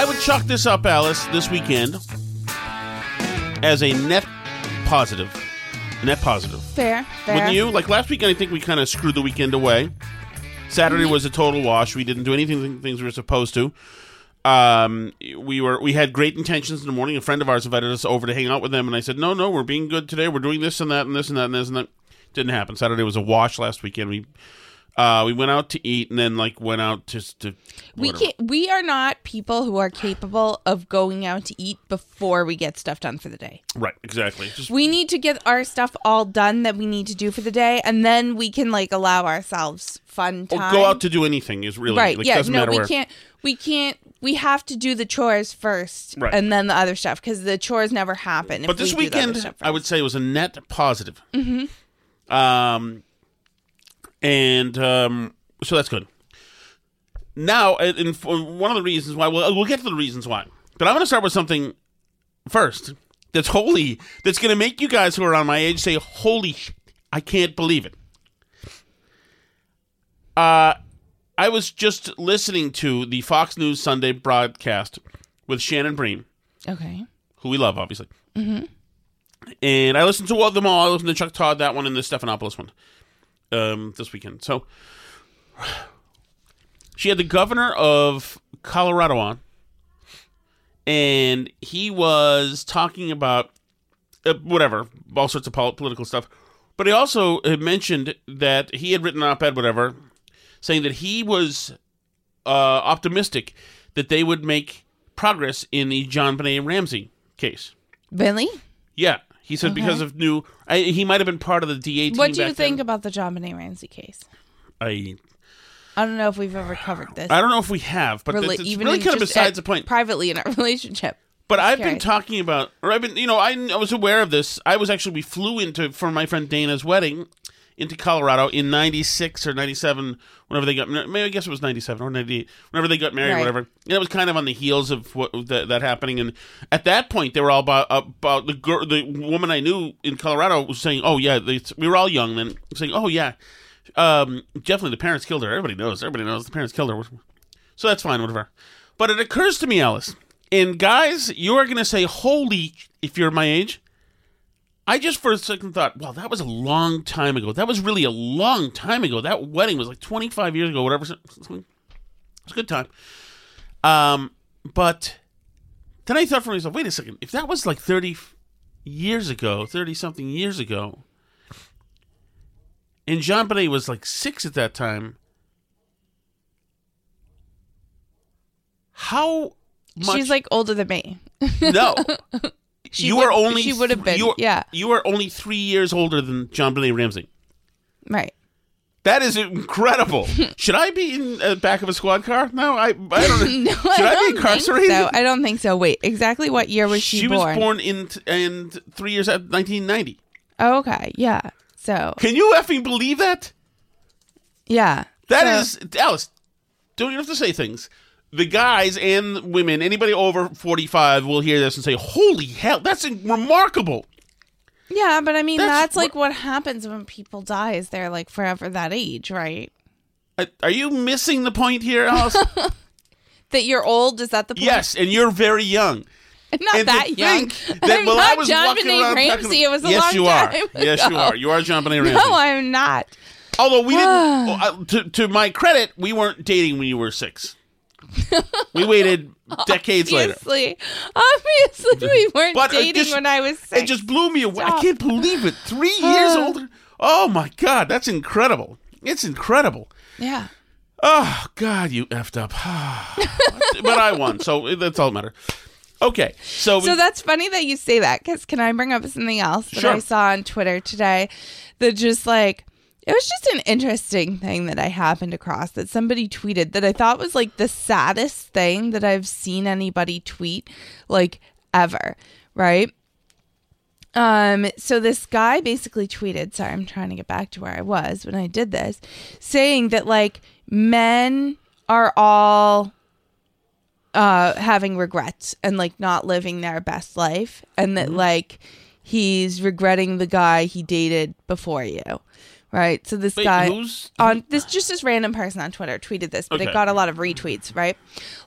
I would chalk this up, Alice, this weekend as a net positive. Net positive. Fair, fair. Wouldn't you? Like last weekend, I think we kind of screwed the weekend away. Saturday Mm-hmm. was a total wash. We didn't do anything things we were supposed to. Um, we were we had great intentions in the morning. A friend of ours invited us over to hang out with them, and I said, "No, no, we're being good today. We're doing this and that and this and that and this and that." Didn't happen. Saturday was a wash. Last weekend, we uh, we went out to eat and then like went out just to. We whatever. can't. We are not people who are capable of going out to eat before we get stuff done for the day. Right, exactly. Just We need to get our stuff all done that we need to do for the day, and then we can like allow ourselves fun or time. go out to do anything is really right. Like, yeah. No, we where. can't. We can't. We have to do the chores first, Right. and then the other stuff because the chores never happen. But if this we do the other weekend, I would say was a net positive. Mm-hmm. Um, and um, so that's good. Now, and one of the reasons why, we'll, we'll get to the reasons why. But I want to start with something first that's holy, that's going to make you guys who are on my age say, holy sh- I can't believe it. Uh, I was just listening to the Fox News Sunday broadcast with Shannon Bream Okay. who we love, obviously. Mm-hmm. And I listened to all of them all. I listened to Chuck Todd, that one, and the Stephanopoulos one um, this weekend. So she had the governor of Colorado on, and he was talking about uh, whatever, all sorts of pol- political stuff. But he also had mentioned that he had written an op ed, whatever, saying that he was uh, optimistic that they would make progress in the JonBenét Ramsey case. Really? Yeah, he said because of new. I, he might have been part of the DA team. What do you think then. about the JonBenét Ramsey case? I I don't know if we've ever covered this. I don't know if we have, but Rela- it's, it's even really kind of besides the point. Privately in our relationship. But I've been talking about, or I've been, you know, I, I was aware of this. I was actually we flew into for my friend Dana's wedding into Colorado in '96 or '97, whenever they got. Maybe I guess it was '97 or '98, whenever they got married, Right. whatever. And it was kind of on the heels of what that, that happening. And at that point, they were all about about the girl, the woman I knew in Colorado was saying, "Oh yeah," they, we were all young then, saying, "Oh yeah." Um, definitely the parents killed her. Everybody knows. Everybody knows the parents killed her. So that's fine, whatever. But it occurs to me, Alice, and guys, you are going to say, holy, if you're my age. I just for a second thought, well, that was a long time ago. That was really a long time ago. That wedding was like 25 years ago, whatever. It's a good time. Um, but then I thought for myself, wait a second. If that was like 30 years ago, 30 something years ago, and JonBenét was like six at that time, how much? She's like older than me. no. She you would- are only she would have been, you are, yeah. You are only three years older than JonBenét Ramsey. Right. That is incredible. Should I be in the back of a squad car? No, I, I don't. No, should I, I, be incarcerated? So. I don't think so. Wait, exactly what year was she, born? she was born in in three years at 1990. Oh, okay, yeah. So Can you effing believe that? yeah, That So- is Alice. Don't you have to say things? The guys and women, anybody over 45 will hear this and say, "Holy hell, that's remarkable." yeah. But I mean, That's that's, like wha- what happens when people die. Is they're like forever that age, right? Are you missing the point here, Alice? That you're old. Is that the point? yes, and you're very young. I'm not and that young. that I'm while not I was JonBenét Ramsey. It was a yes, long you are. time Yes, you are. You are JonBenét Ramsey. No, I'm not. Although we didn't, uh, to, to my credit, we weren't dating when you were six. we waited decades later. Obviously, obviously, we weren't But dating just- when I was six. It just blew me away. I can't believe it. Three years uh. older. Oh my god, that's incredible. It's incredible. yeah. Oh God, you effed up. but I won, so that's all that matter. Okay, so, So that's funny that you say that because can I bring up something else that Sure. I saw on Twitter today that just like it was just an interesting thing that I happened across that somebody tweeted that I thought was like the saddest thing that I've seen anybody tweet like ever, right? Um, so this guy basically tweeted, sorry, I'm trying to get back to where I was when I did this, saying that like men are all uh having regrets and like not living their best life and Mm-hmm. that like he's regretting the guy he dated before you right so this Wait, guy who's- on this just this random person on twitter tweeted this but Okay. it got a lot of retweets right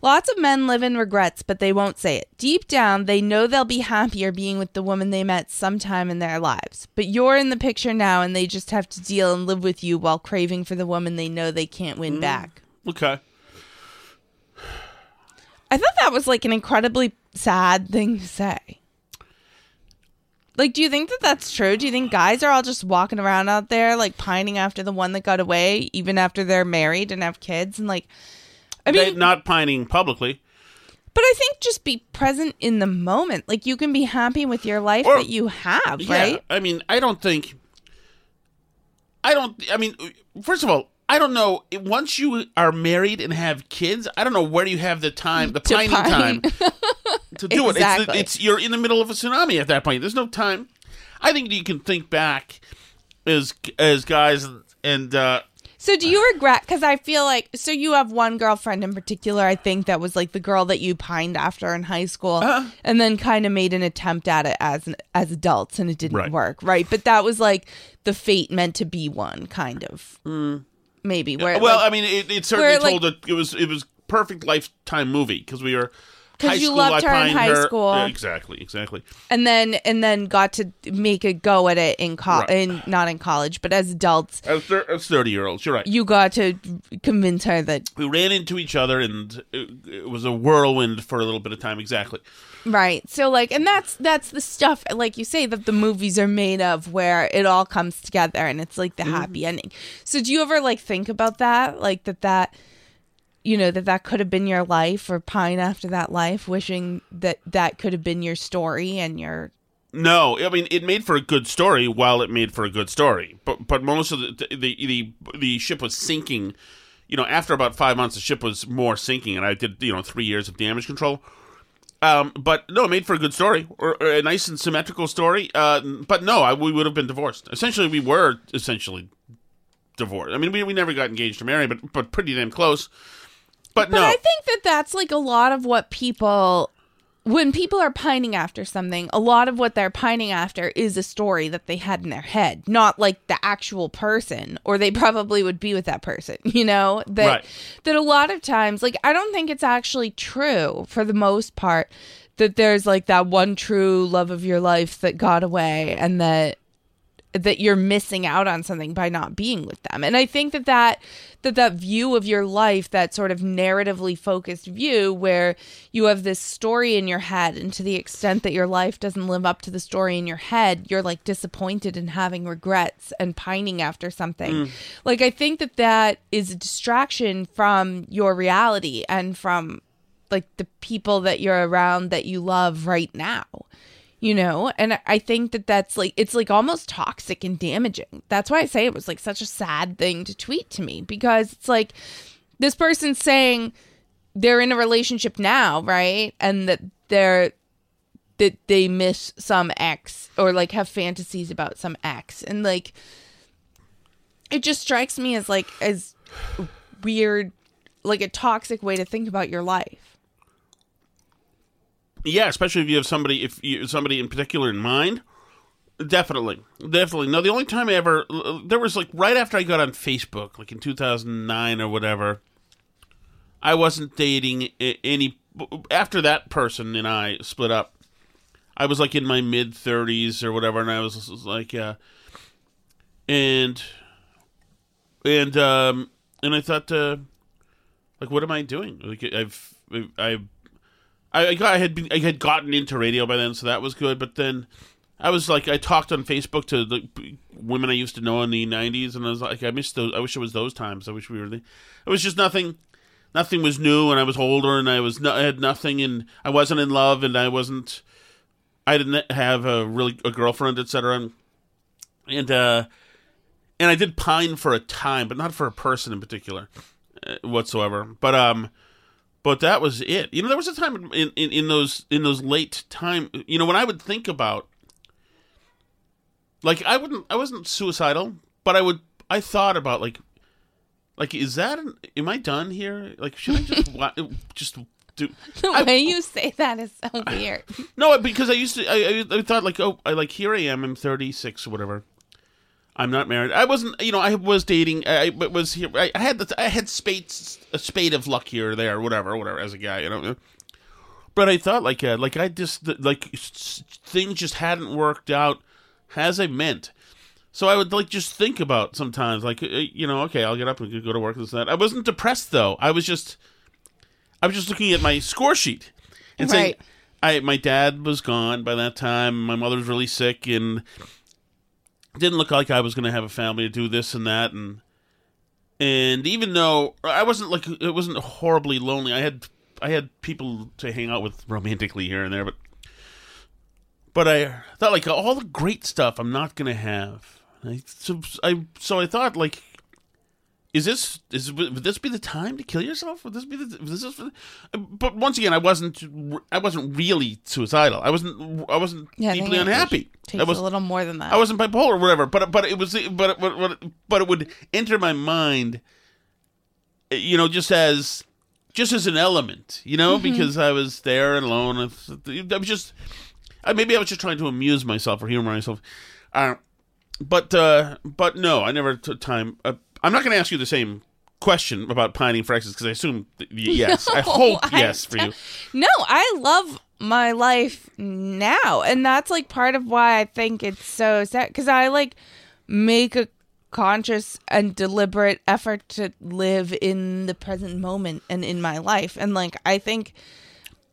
lots of men live in regrets but they won't say it deep down they know they'll be happier being with the woman they met sometime in their lives but you're in the picture now and they just have to deal and live with you while craving for the woman they know they can't Mm. win back okay. I thought that was like an incredibly sad thing to say. Like, do you think that that's true? Do you think guys are all just walking around out there, like pining after the one that got away, even after they're married and have kids? And like, I They- mean, not pining publicly. but I think just be present in the moment. Like, you can be happy with your life Or- that you have, Yeah, right? I mean, I don't think. I don't. I mean, first of all, I don't know. Once you are married and have kids, I don't know where you have the time, the pining pine. time to do it. It's, Exactly. it's you're in the middle of a tsunami at that point. There's no time. I think you can think back as as guys and uh, So do you regret? Because I feel like so you have one girlfriend in particular. I think that was like the girl that you pined after in high school, Uh-huh. and then kind of made an attempt at it as an, as adults, and it didn't Right. work, right? But that was like the fate meant to be one, kind of, maybe. Where well, like, I mean, it, it certainly where, like- told it. It was it was perfect lifetime movie because we were. 'Cause you school, loved her in pined high school. Yeah, exactly, exactly. and then and then got to make a go at it in co- Right. in not in college, but as adults, As, thir- as thirty year olds, you're right. you got to convince her that we ran into each other and it, it was a whirlwind for a little bit of time exactly Right. So like and that's that's the stuff like you say that the movies are made of where it all comes together and it's like the mm-hmm. happy ending. So do you ever like think about that? Like that that you know that that could have been your life or pine after that life wishing that that could have been your story and your no i mean it made for a good story while it made for a good story but but most of the the the, the ship was sinking you know after about five months the ship was more sinking and i did you know three years of damage control um, but no, it made for a good story, or, or a nice and symmetrical story. Uh, but no, I, we would have been divorced. Essentially, we were essentially divorced. I mean, we, we never got engaged or married, but but pretty damn close. But, But no, I think that that's like a lot of what people when people are pining after something, a lot of what they're pining after is a story that they had in their head, not like the actual person, or they probably would be with that person, you know? That Right. that a lot of times, like I don't think it's actually true for the most part that there's like that one true love of your life that got away and that that you're missing out on something by not being with them. And I think that that that that view of your life, that sort of narratively focused view where you have this story in your head and to the extent that your life doesn't live up to the story in your head, you're like disappointed and having regrets and pining after something. Mm. Like I think that that is a distraction from your reality and from like the people that you're around that you love right now you know? And i think that that's like it's like almost toxic and damaging. That's why i say it was like such a sad thing to tweet to me because it's like this person's saying they're in a relationship now right? And that they're that they miss some ex or like have fantasies about some ex. And like it just strikes me as like as weird like a toxic way to think about your life Yeah, especially if you have somebody, if you somebody in particular in mind. Definitely, definitely. No, the only time I ever there was like right after I got on Facebook, like in two thousand nine or whatever. I wasn't dating any. After that person and I split up, I was like in my mid thirties or whatever, and I was like, uh, and and um and I thought, uh, like, what am I doing? Like, I've I've I, I got I had been, I had gotten into radio by then, so that was good. But then I was like, I talked on Facebook to the women I used to know in the '90s, and I was like, I missed those. I wish it was those times. I wish we were. The, it was just nothing. Nothing was new, and I was older, and I was no, I had nothing, and I wasn't in love, and I wasn't. I didn't have a really a girlfriend, etc. And, and uh, and I did pine for a time, but not for a person in particular, uh, whatsoever. But um, but that was it. You know, there was a time in, in, in those in those late time. You know, when I would think about, like, I wouldn't, I wasn't suicidal, but I would, I thought about like, like, is that, an, am I done here? Like, should I just, wa- just do? the I- way you say that is so weird No, because I used to. I, I, I thought like, oh, I like here I am. I'm 36 or whatever. I'm not married. I wasn't. You know, I was dating. I but was here. I, had the, I had spades a spade of luck here or there, or whatever, whatever. As a guy, you know. But I thought like, uh, like I just like things just hadn't worked out as I meant. So I would like just think about sometimes, like uh, you know, okay, I'll get up and go to work. And that. I wasn't depressed though. I was just, I was just looking at my score sheet and saying, I my dad was gone by that time. My mother was really sick, and didn't look like I was going to have a family to do this and that, and and even though I wasn't like it wasn't horribly lonely, I had I had people to hang out with romantically here and there, but but I thought like all the great stuff I'm not going to have. I, so I so I thought like is this is would this be the time to kill yourself? Would this be the this is? But once again, I wasn't I wasn't really suicidal. I wasn't I wasn't Yeah, deeply it unhappy. I was a little more than that I wasn't bipolar or whatever. But but it was but it, but but, but it would enter my mind, you know, just as just as an element, you know, Mm-hmm. because I was there and alone. I was just uh, maybe I was just trying to amuse myself or humor myself. Uh, but uh, but no, I never took time. Uh, I'm not going to ask you the same question about pining for exes because I assume th- yes. I hope I yes for you. No, I love my life now. And that's like part of why I think it's so sad. Because I like make a conscious and deliberate effort to live in the present moment and in my life. And like, I think.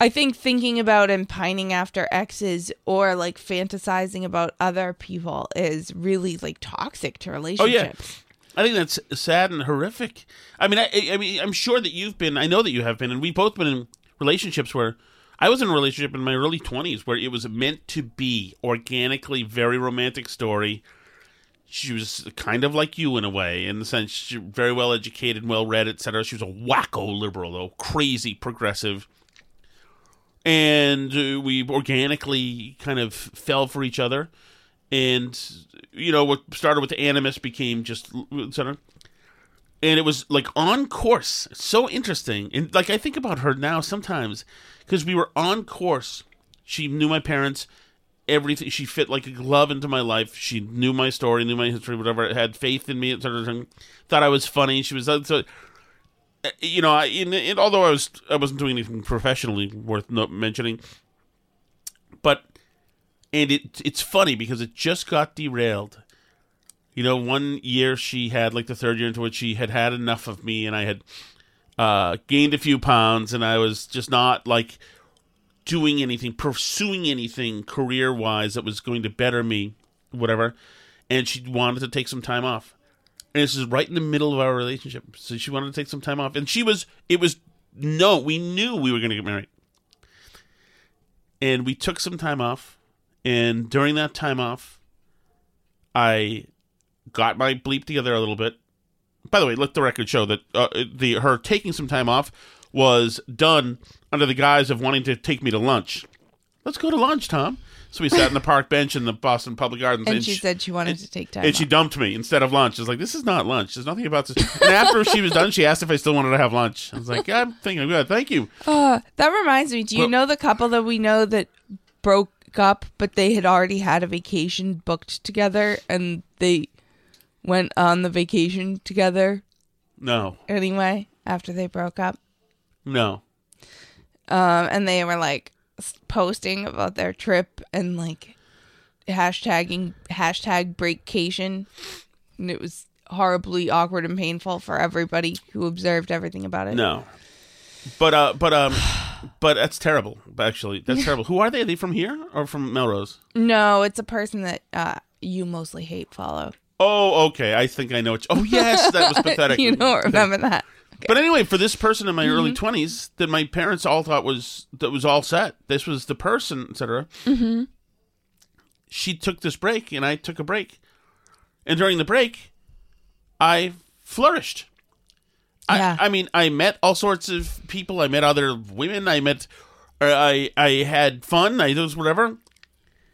I think thinking about and pining after exes or like fantasizing about other people is really like toxic to Oh relationships. yeah, I think that's sad and horrific. I mean, I, I mean, I'm sure that you've been. I know that you have been, and we've both been in relationships where I was in a relationship in my early 20s where it was meant to be organically very romantic story. She was kind of like you in a way, in the sense she very well educated, well read, etc. She was a wacko liberal, though crazy progressive, and uh, we organically kind of fell for each other. And you know what started with the animus became just etc. And it was like on course, so interesting. And like I think about her now sometimes because we were on course. She knew my parents, everything. She fit like a glove into my life. She knew my story, knew my history, whatever. It Had faith in me, etc. Thought I was funny. She was so. uh, You know, I, in, in, although I was I wasn't doing anything professionally worth mentioning, but and it it's funny because it just got derailed. You know, one year she had like the third year into which she had had enough of me, and I had uh, gained a few pounds, and I was just not like doing anything, pursuing anything career wise that was going to better me, whatever. And she wanted to take some time off, and this is right in the middle of our relationship. So she wanted to take some time off, and she was. It was no, we knew we were going to get married, and we took some time off And during that time off, I got my bleep together a little bit. By the way, let the record show that uh, the her taking some time off was done under the guise of wanting to take me to lunch. Let's go to lunch, Tom. So we sat in the park bench in the Boston Public Gardens, And she said she wanted and- to take time and she dumped me instead of lunch. I was like, "This is not lunch. There's nothing about this." And after she was done, she asked if I still wanted to have lunch. I was like, yeah, "I'm thinking good. Thank you." Uh, that reminds me. Do you Well- know the couple that we know that broke up, but they had already had a vacation booked together, and they went on the vacation together No, anyway after they broke up. no. Um, and they were like s- posting about their trip and like hashtagging hashtag breakcation, and it was horribly awkward and painful for everybody who observed everything about it. No. But uh but um but that's terrible. Actually, that's terrible. Who are they? Are they from here or from Melrose? No, it's a person that uh, you mostly hate. Follow. Oh, okay. I think I know. What oh, yes, that was pathetic. you don't remember that. But anyway, for this person in my Mm-hmm. early twenties that my parents all thought was that was all set. This was the person, etc. Mm-hmm. She took this break, and I took a break, and during the break, I flourished. Yeah. I, I mean, I met all sorts of people. I met other women. I met, or I I had fun. I was whatever.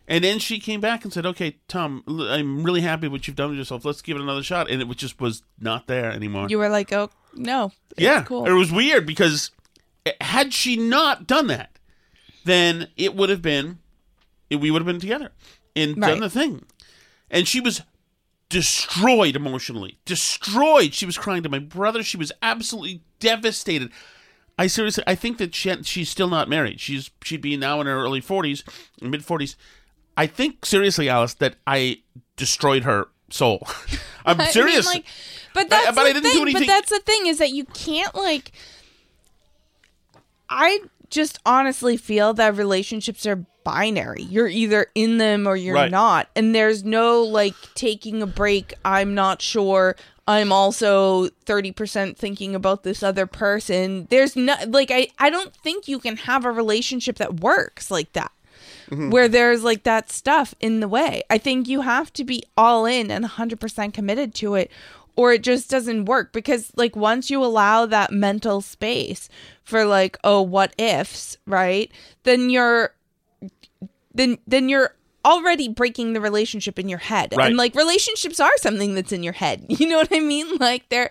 And then she came back and said, "Okay, Tom, I'm really happy what you've done with yourself. Let's give it another shot." And it just was not there anymore. You were like, oh no, yeah, cool. it was weird because eh, had she not done that, then it would have been, we would have been together and Right. done the thing. And she was destroyed emotionally, destroyed. She was crying to my brother. She was absolutely devastated. I seriously, I think that she, she's still not married. She's she'd be now in her early forties, mid forties. I think seriously, Alice, that I destroyed her soul. I'm I mean, serious. like, but that's but I didn't do anything- But that's the thing is that you can't like. I just honestly feel that relationships are binary. You're either in them or you're Right. not, and there's no like taking a break. I'm not sure. I'm also 30% thinking about this other person. There's no like I I don't think you can have a relationship that works like that. Mm-hmm. Where there's like that stuff in the way. I think you have to be all in and 100% committed to it or it just doesn't work because like once you allow that mental space for like oh what ifs, right? Then you're then then you're already breaking the relationship in your head. Right. And like relationships are something that's in your head. You know what I mean? Like they're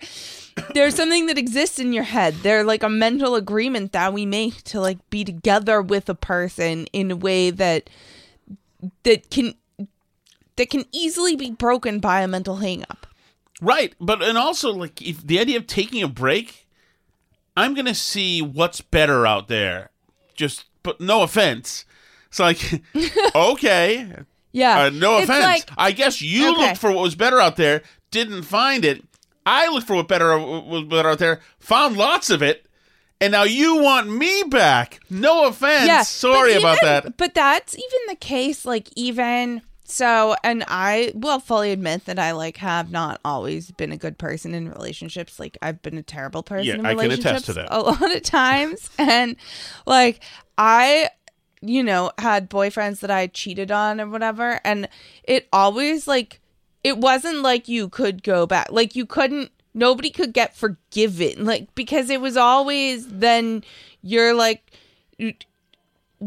there's something that exists in your head. They're like a mental agreement that we make to like be together with a person in a way that that can that can easily be broken by a mental hang up. Right, but and also like if the idea of taking a break, I'm gonna see what's better out there. Just, but no offense. It's like, okay, Yeah. uh, no It's offense. like- I guess you Okay. looked for what was better out there, didn't find it. I looked for what better was better out there, found lots of it, and now you want me back. No offense. yeah, Sorry but about even- that. But that's even the case. Like even so, and I will fully admit that I like have not always been a good person in relationships. Like I've been a terrible person. Yeah, in I can attest relationships to that. a lot of times, and like I. You know, had boyfriends that I cheated on or whatever, and it always like it wasn't like you could go back. Like you couldn't nobody could get forgiven. Like because it was always then you're like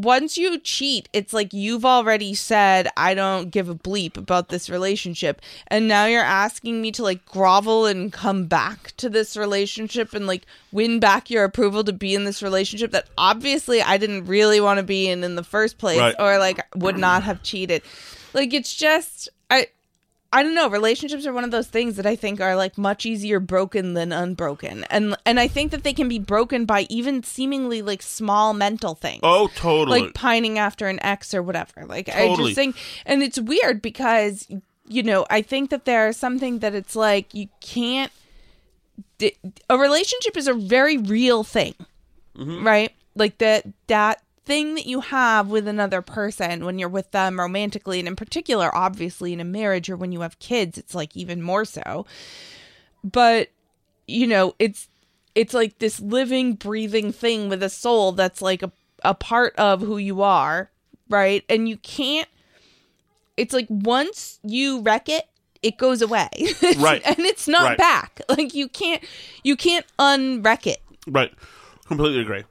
once you cheat, it's like you've already said I don't give a bleep about this relationship and now you're asking me to like grovel and come back to this relationship and like win back your approval to be in this relationship that obviously I didn't really want to be in in the first place Right. or like would not have cheated. Like it's just I I don't know. Relationships are one of those things that I think are like much easier broken than unbroken, and and I think that they can be broken by even seemingly like small mental things, Oh, totally. like pining after an ex or whatever. Like I just think, and it's weird because you know I think that there's something that it's like you can't. A relationship is a very real thing, mm-hmm. right? Like that that thing that you have with another person when you're with them romantically and in particular obviously in a marriage or when you have kids it's like even more so but you know it's it's like this living breathing thing with a soul that's like a, a part of who you are right and you can't it's like once you wreck it, it goes away. Right. and it's not Right. back. Like you can't you can't unwreck it. Right. Completely agree.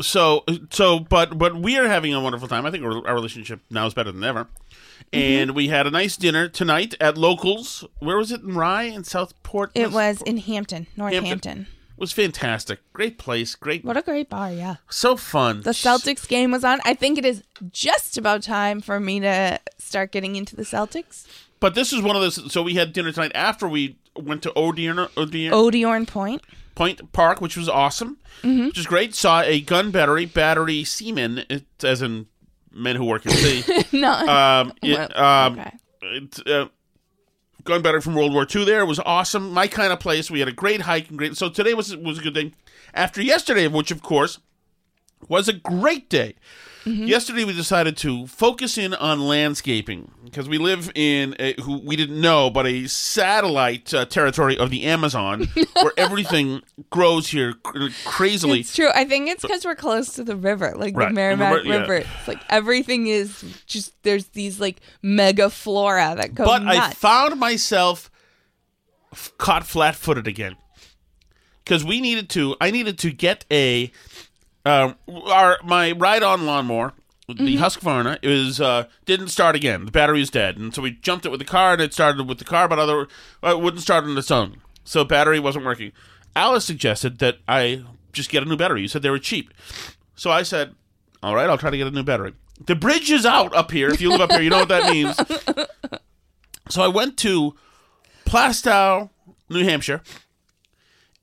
So so but but we are having a wonderful time. I think our, our relationship now is better than ever. Mm-hmm. And we had a nice dinner tonight at Locals. Where was it in Rye in Southport? It was in Hampton, Northampton. It was fantastic. Great place. Great. What a great bar, yeah. So fun. The Celtics game was on. I think it is just about time for me to start getting into the Celtics. But this is one of those. So we had dinner tonight after we went to Odiorne, Odiorne Odiorne Point. Point Park, which was awesome, Mm-hmm. which is great. Saw a gun battery, battery seamen, it, as in men who work at sea. no. um, it, Well, um, okay. it, uh, gun battery from World War II. There it was awesome. My kind of place. We had a great hike and great. So today was was a good day. After yesterday, which of course was a great day. Mm-hmm. Yesterday, we decided to focus in on landscaping because we live in a, who we didn't know, but a satellite uh, territory of the Amazon, where everything grows here cr- crazily. It's true. I think it's because we're close to the river, like Right. the Merrimack River- yeah. It's like everything is just there's these like mega flora that go but I found myself f- caught flat-footed again because we needed to. I needed to get a um, our my ride-on lawnmower. The Husqvarna is uh, didn't start again. The battery is dead, and so we jumped it with the car, and it started with the car, but other uh, it wouldn't start on its own. So battery wasn't working. Alice suggested that I just get a new battery. You said they were cheap, so I said, "All right, I'll try to get a new battery." The bridge is out up here. If you live up here, you know what that means. So I went to Plaistow, New Hampshire,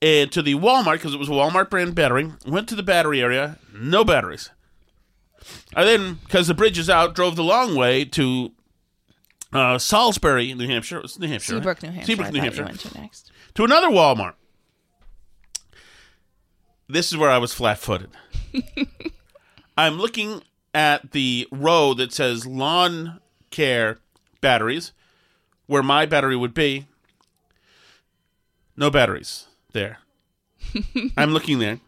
and to the Walmart because it was a Walmart brand battery. Went to the battery area, no batteries. I then, because the bridge is out, drove the long way to uh, Salisbury, New Hampshire. New Hampshire. right? Seabrook, New Hampshire. Seabrook, New Hampshire. To next. To another Walmart. This is where I was flat footed. I'm looking at the row that says lawn care batteries, where my battery would be. No batteries there. I'm looking there.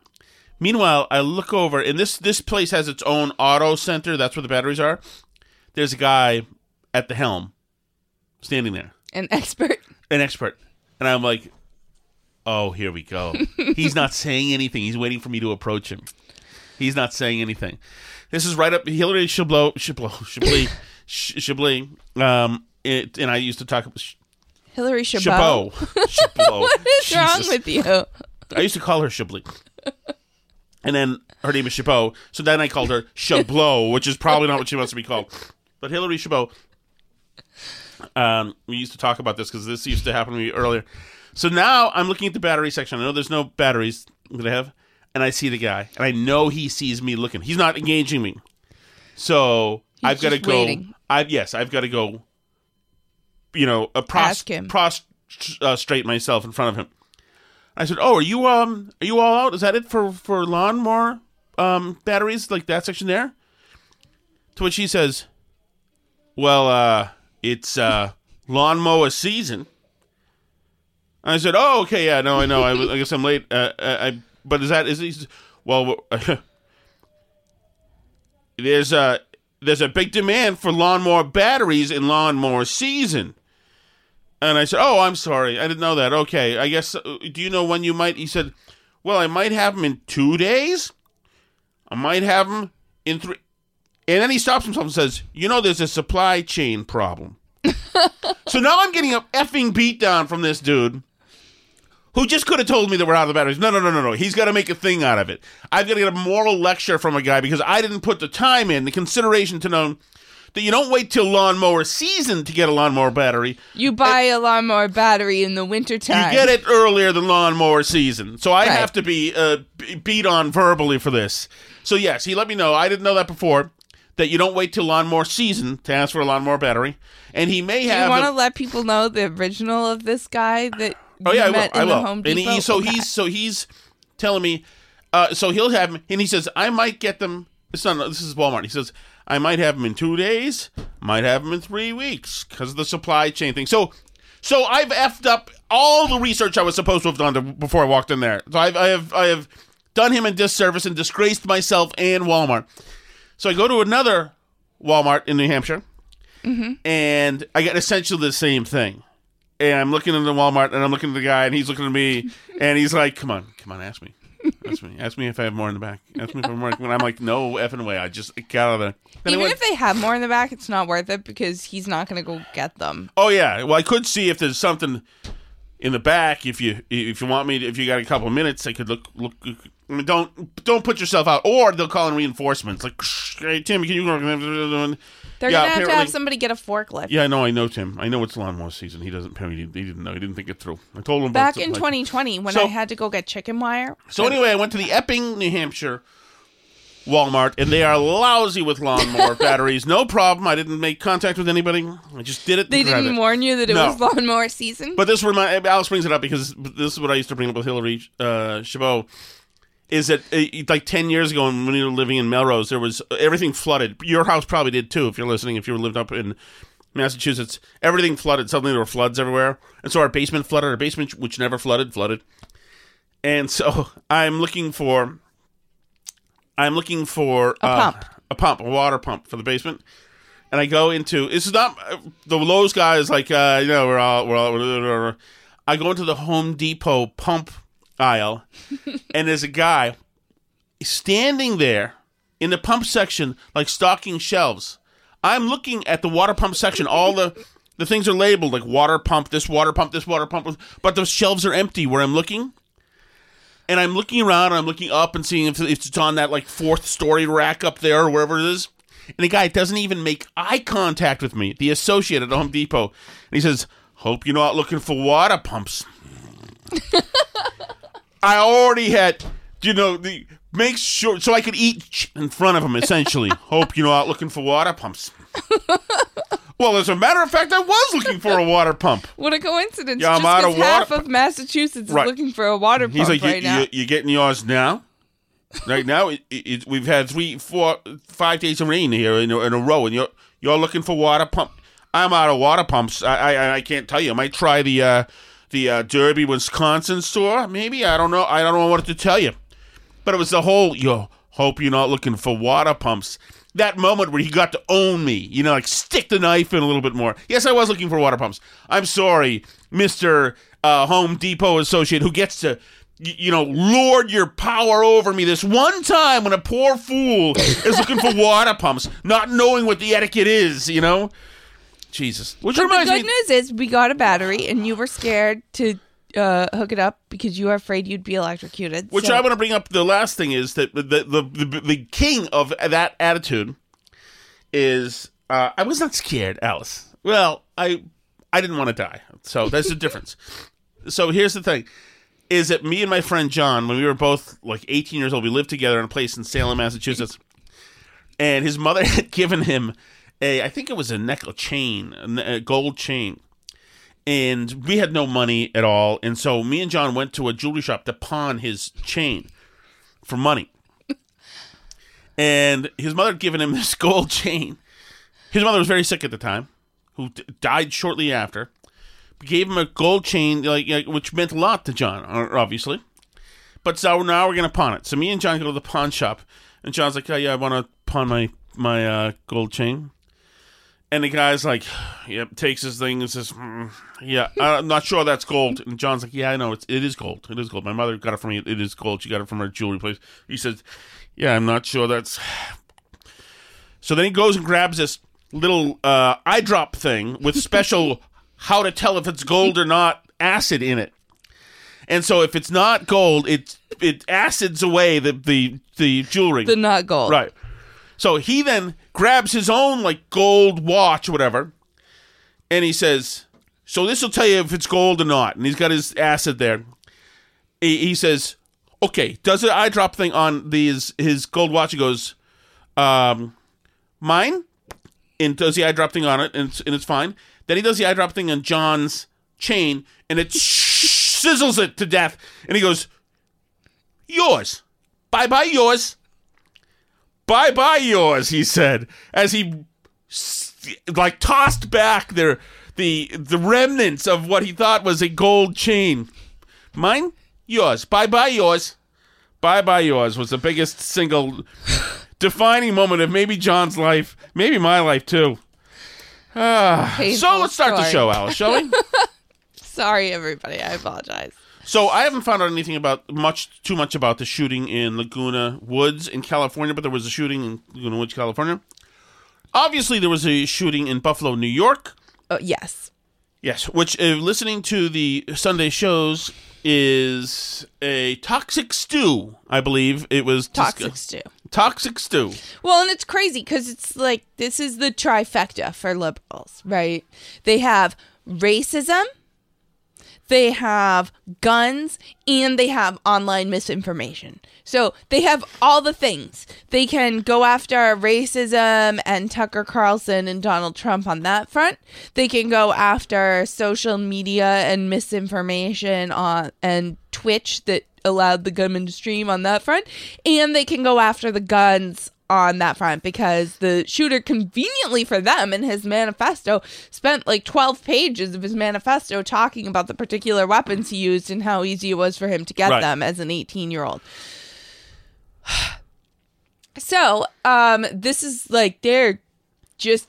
Meanwhile, I look over, and this this place has its own auto center. That's where the batteries are. There's a guy at the helm, standing there, An expert. an expert, and I'm like, "Oh, here we go." He's not saying anything. He's waiting for me to approach him. He's not saying anything. This is right up Hillary Chabot, Chabot, Chablis, Ch- Chablis. Um, it, and I used to talk Hillary Chabot. Chabot. Chabot. What is wrong with you? I used to call her Chablis. And then her name is Chabot. So then I called her Chablot, which is probably not what she wants to be called. But Hillary Chabot. Um, we used to talk about this because this used to happen to me earlier. So now I'm looking at the battery section. I know there's no batteries that I have. And I see the guy. And I know he sees me looking. He's not engaging me. So I've got to go. waiting. I yes, I've got to go. You know, a pros, prostrate myself in front of him. I said, "Oh, are you um, are you all out? Is that it for for lawnmower um batteries like that section there?" To which he says, "Well, uh, it's uh lawnmower season." I said, "Oh, okay, yeah, no, I know. I, I guess I'm late. Uh, uh, I but is that is he? Well, there's a there's a big demand for lawnmower batteries in lawnmower season." And I said, "Oh, I'm sorry, I didn't know that. Okay, I guess. Uh, do you know when you might?" He said, "Well, I might have them in two days. I might have them in three. And then he stops himself and says, "You know, there's a supply chain problem." so now I'm getting a effing beat down from this dude. Who just could have told me that we're out of the batteries? No, no, no, no, no. He's got to make a thing out of it. I've got to get a moral lecture from a guy because I didn't put the time in, the consideration to know that you don't wait till lawnmower season to get a lawnmower battery. You buy a lawnmower battery in the wintertime. You get it earlier than lawnmower season. So I Right. have to be uh, beat on verbally for this. So yes, he let me know. I didn't know that before. That you don't wait till lawnmower season to ask for a lawnmower battery, and he may have. Do you want to a- let people know the original of this guy that oh yeah, I will. met I in the will. Home and he, so Okay. he's so he's telling me. Uh, so he'll have and he says I might get them. It's not. This is Walmart. He says I might have them in two days. Might have them in three weeks because of the supply chain thing. So. So I've effed up all the research I was supposed to have done to, before I walked in there. So I've, I have I have done him a disservice and disgraced myself and Walmart. So I go to another Walmart in New Hampshire, mm-hmm. and I got essentially the same thing. And I'm looking at the Walmart, and I'm looking at the guy, and he's looking at me, and he's like, "Come on, come on, ask me, ask me, ask me if I have more in the back. Ask me if I have more." And I'm like, "No effing way! I just got out of there." Then I Even went- if they have more in the back, it's not worth it because he's not going to go get them. Oh yeah. Well, I could see if there's something in the back. If you if you want me, to, if you got a couple of minutes, I could look look. I mean, don't don't put yourself out, or they'll call in reinforcements. Like, hey Tim, can you go? They're Yeah, going to have to have somebody get a forklift. Yeah, I know. I know Tim. I know it's lawnmower season. He doesn't. Apparently, he didn't know. He didn't think it through. I told him Back in like- 2020, when So- I had to go get chicken wire, So anyway, I went to the Epping, New Hampshire Walmart, and they are lousy with lawnmower batteries. No problem. I didn't make contact with anybody. I just did it. they didn't it. warn you that it No. was lawnmower season. But this remind Alice brings it up because this is what I used to bring up with Hillary uh, Chabot. Is that uh, like ten years ago when we were living in Melrose, there was everything flooded. Your house probably did too, if you're listening. If you lived up in Massachusetts, everything flooded. Suddenly there were floods everywhere, and so our basement flooded. Our basement, which never flooded, flooded. And so I'm looking for, I'm looking for A uh, pump. a pump, a water pump for the basement and I go into it's not the Lowe's guy is like uh, you know we're all we're all we're, I go into the Home Depot pump aisle and there's a guy standing there in the pump section like stocking shelves. I'm looking at the water pump section. All the the things are labeled like water pump, this water pump, this water pump, but the shelves are empty where I'm looking. And I'm looking around and I'm looking up and seeing if, if it's on that like fourth story rack up there or wherever it is. And the guy doesn't even make eye contact with me, the associate at Home Depot. And he says, Hope you're not looking for water pumps. I already had, you know, the make sure so I could eat in front of him. Essentially, hope you're not looking for water pumps. well, as a matter of fact, I was looking for a water pump. what a coincidence! Yeah, I'm Just out of water half of Massachusetts is looking for a water pump He's like, right you, now. you, you getting yours now? Right now, it, it, we've had three, four, five days of rain here in a, in a row, and you're you're looking for water pump. I'm out of water pumps. I I, I can't tell you. I might try the uh, the uh, Derby, Wisconsin store. Maybe I don't know. I don't know what to tell you. But it was the whole. Yo, hope you're not looking for water pumps. That moment where he got to own me, you know, like stick the knife in a little bit more. Yes, I was looking for water pumps. I'm sorry, Mister uh, Home Depot associate, who gets to, you know, lord your power over me this one time when a poor fool is looking for water pumps, not knowing what the etiquette is. You know, Jesus. Which But the good me. news is we got a battery, and you were scared to uh, hook it up because you were afraid you'd be electrocuted. Which so- I want to bring up. The last thing is that the the the, the king of that attitude is uh, I was not scared, Alice. Well, I I didn't want to die, so that's the difference. So here's the thing: is that me and my friend John, when we were both like 18 years old, we lived together in a place in Salem, Massachusetts, and his mother had given him a I think it was a necklace chain, a gold chain and we had no money at all. And so me and John went to a jewelry shop to pawn his chain for money. and his mother had given him this gold chain. His mother was very sick at the time, who d- died shortly after. Gave him a gold chain, like, like which meant a lot to John, uh, obviously. But so now we're gonna pawn it. So me and John go to the pawn shop, and John's like, "Oh yeah, I want to pawn my my uh, gold chain." And the guy's like, "Yep," takes his thing and says, "Mm, "Yeah, I'm not sure that's gold." And John's like, "Yeah, I know it's it is gold. It is gold. My mother got it from me. It is gold. She got it from her jewelry place." He says, "Yeah, I'm not sure that's." So then he goes and grabs this little uh, eye drop thing with special how to tell if it's gold or not acid in it. And so if it's not gold, it it acids away the the the jewelry. the not gold. Right. So he then grabs his own like gold watch or whatever, and he says, "So this will tell you if it's gold or not." And he's got his acid there. He, he says, "Okay." Does the eye drop thing on these his gold watch? He goes, um, "Mine." And does the eye drop thing on it, and it's, and it's fine. Then he does the eye drop thing on John's chain, and it sizzles it to death. And he goes, "Yours, bye bye, yours." Bye bye yours he said as he like tossed back their the the remnants of what he thought was a gold chain mine yours bye bye yours bye bye yours was the biggest single defining moment of maybe john's life maybe my life too ah, so let's start the show, Alice, shall we? Sorry, everybody. I apologize. So I haven't found out anything about much too much about the shooting in Laguna Woods in California, but there was a shooting in Laguna Woods, California. Obviously, there was a shooting in Buffalo, New York. Oh, yes. Yes, which uh, listening to the Sunday shows is a toxic stew. I believe it was Toxic stew. Toxic stew. Well, and it's crazy because it's like this is the trifecta for liberals, right? They have racism, they have guns, and they have online misinformation. So they have all the things. They can go after racism and Tucker Carlson and Donald Trump on that front. They can go after social media and misinformation on and Twitch that allowed the gunman to stream on that front. And they can go after the guns on that front because the shooter conveniently for them in his manifesto spent like 12 pages of his manifesto talking about the particular weapons he used and how easy it was for him to get Right. them as an 18 year old so um this is like they're just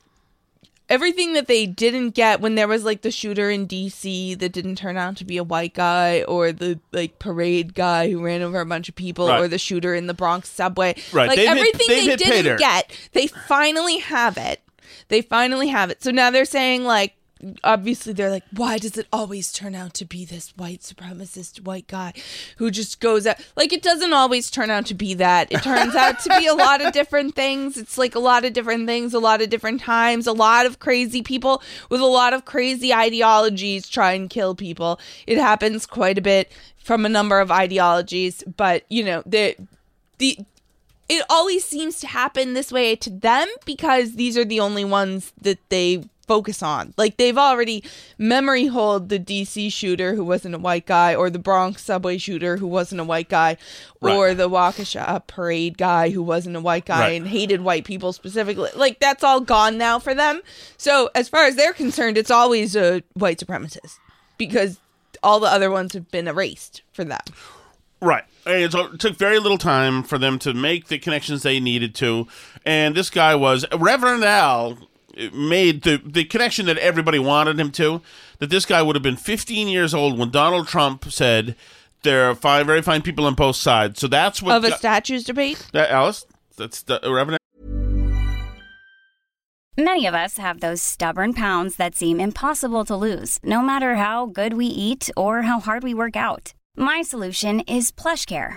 everything that they didn't get when there was like the shooter in DC that didn't turn out to be a white guy or the like parade guy who ran over a bunch of people Right. or the shooter in the Bronx subway. Right, Like they've everything they've they didn't get, they finally have it. They finally have it. So now they're saying like obviously they're like why does it always turn out to be this white supremacist white guy who just goes out like it doesn't always turn out to be that. It turns out to be a lot of different things. It's like a lot of different things a lot of different times a lot of crazy people with a lot of crazy ideologies try and kill people. It happens quite a bit from a number of ideologies but you know the the it always seems to happen this way to them because these are the only ones that they focus on. Like they've already memory hold the DC shooter who wasn't a white guy, or the Bronx subway shooter who wasn't a white guy, or the Waukesha parade guy who wasn't a white guy Right. and hated white people specifically. Like that's all gone now for them. So as far as they're concerned, it's always a white supremacist because all the other ones have been erased for them. Right. It took very little time for them to make the connections they needed to. And this guy was Reverend Al made the the connection that everybody wanted him to. That this guy would have been 15 years old when Donald Trump said there are fine, very fine people on both sides. So that's what Of a got- statues debate. that Alice. That's the revenue. Many of us have those stubborn pounds that seem impossible to lose, no matter how good we eat or how hard we work out. My solution is PlushCare.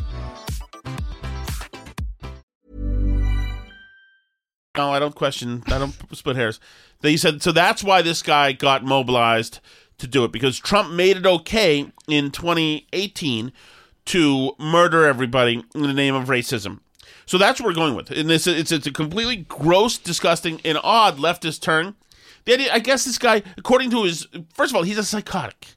No, I don't question. I don't split hairs. They said so. That's why this guy got mobilized to do it because Trump made it okay in 2018 to murder everybody in the name of racism. So that's what we're going with. And this it's it's a completely gross, disgusting, and odd leftist turn. The idea, I guess this guy, according to his, first of all, he's a psychotic.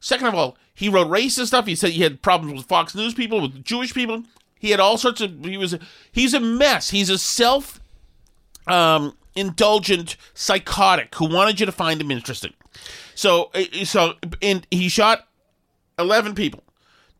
Second of all, he wrote racist stuff. He said he had problems with Fox News people, with Jewish people. He had all sorts of. He was. He's a mess. He's a self um, indulgent psychotic who wanted you to find him interesting. So, uh, so, and he shot eleven people,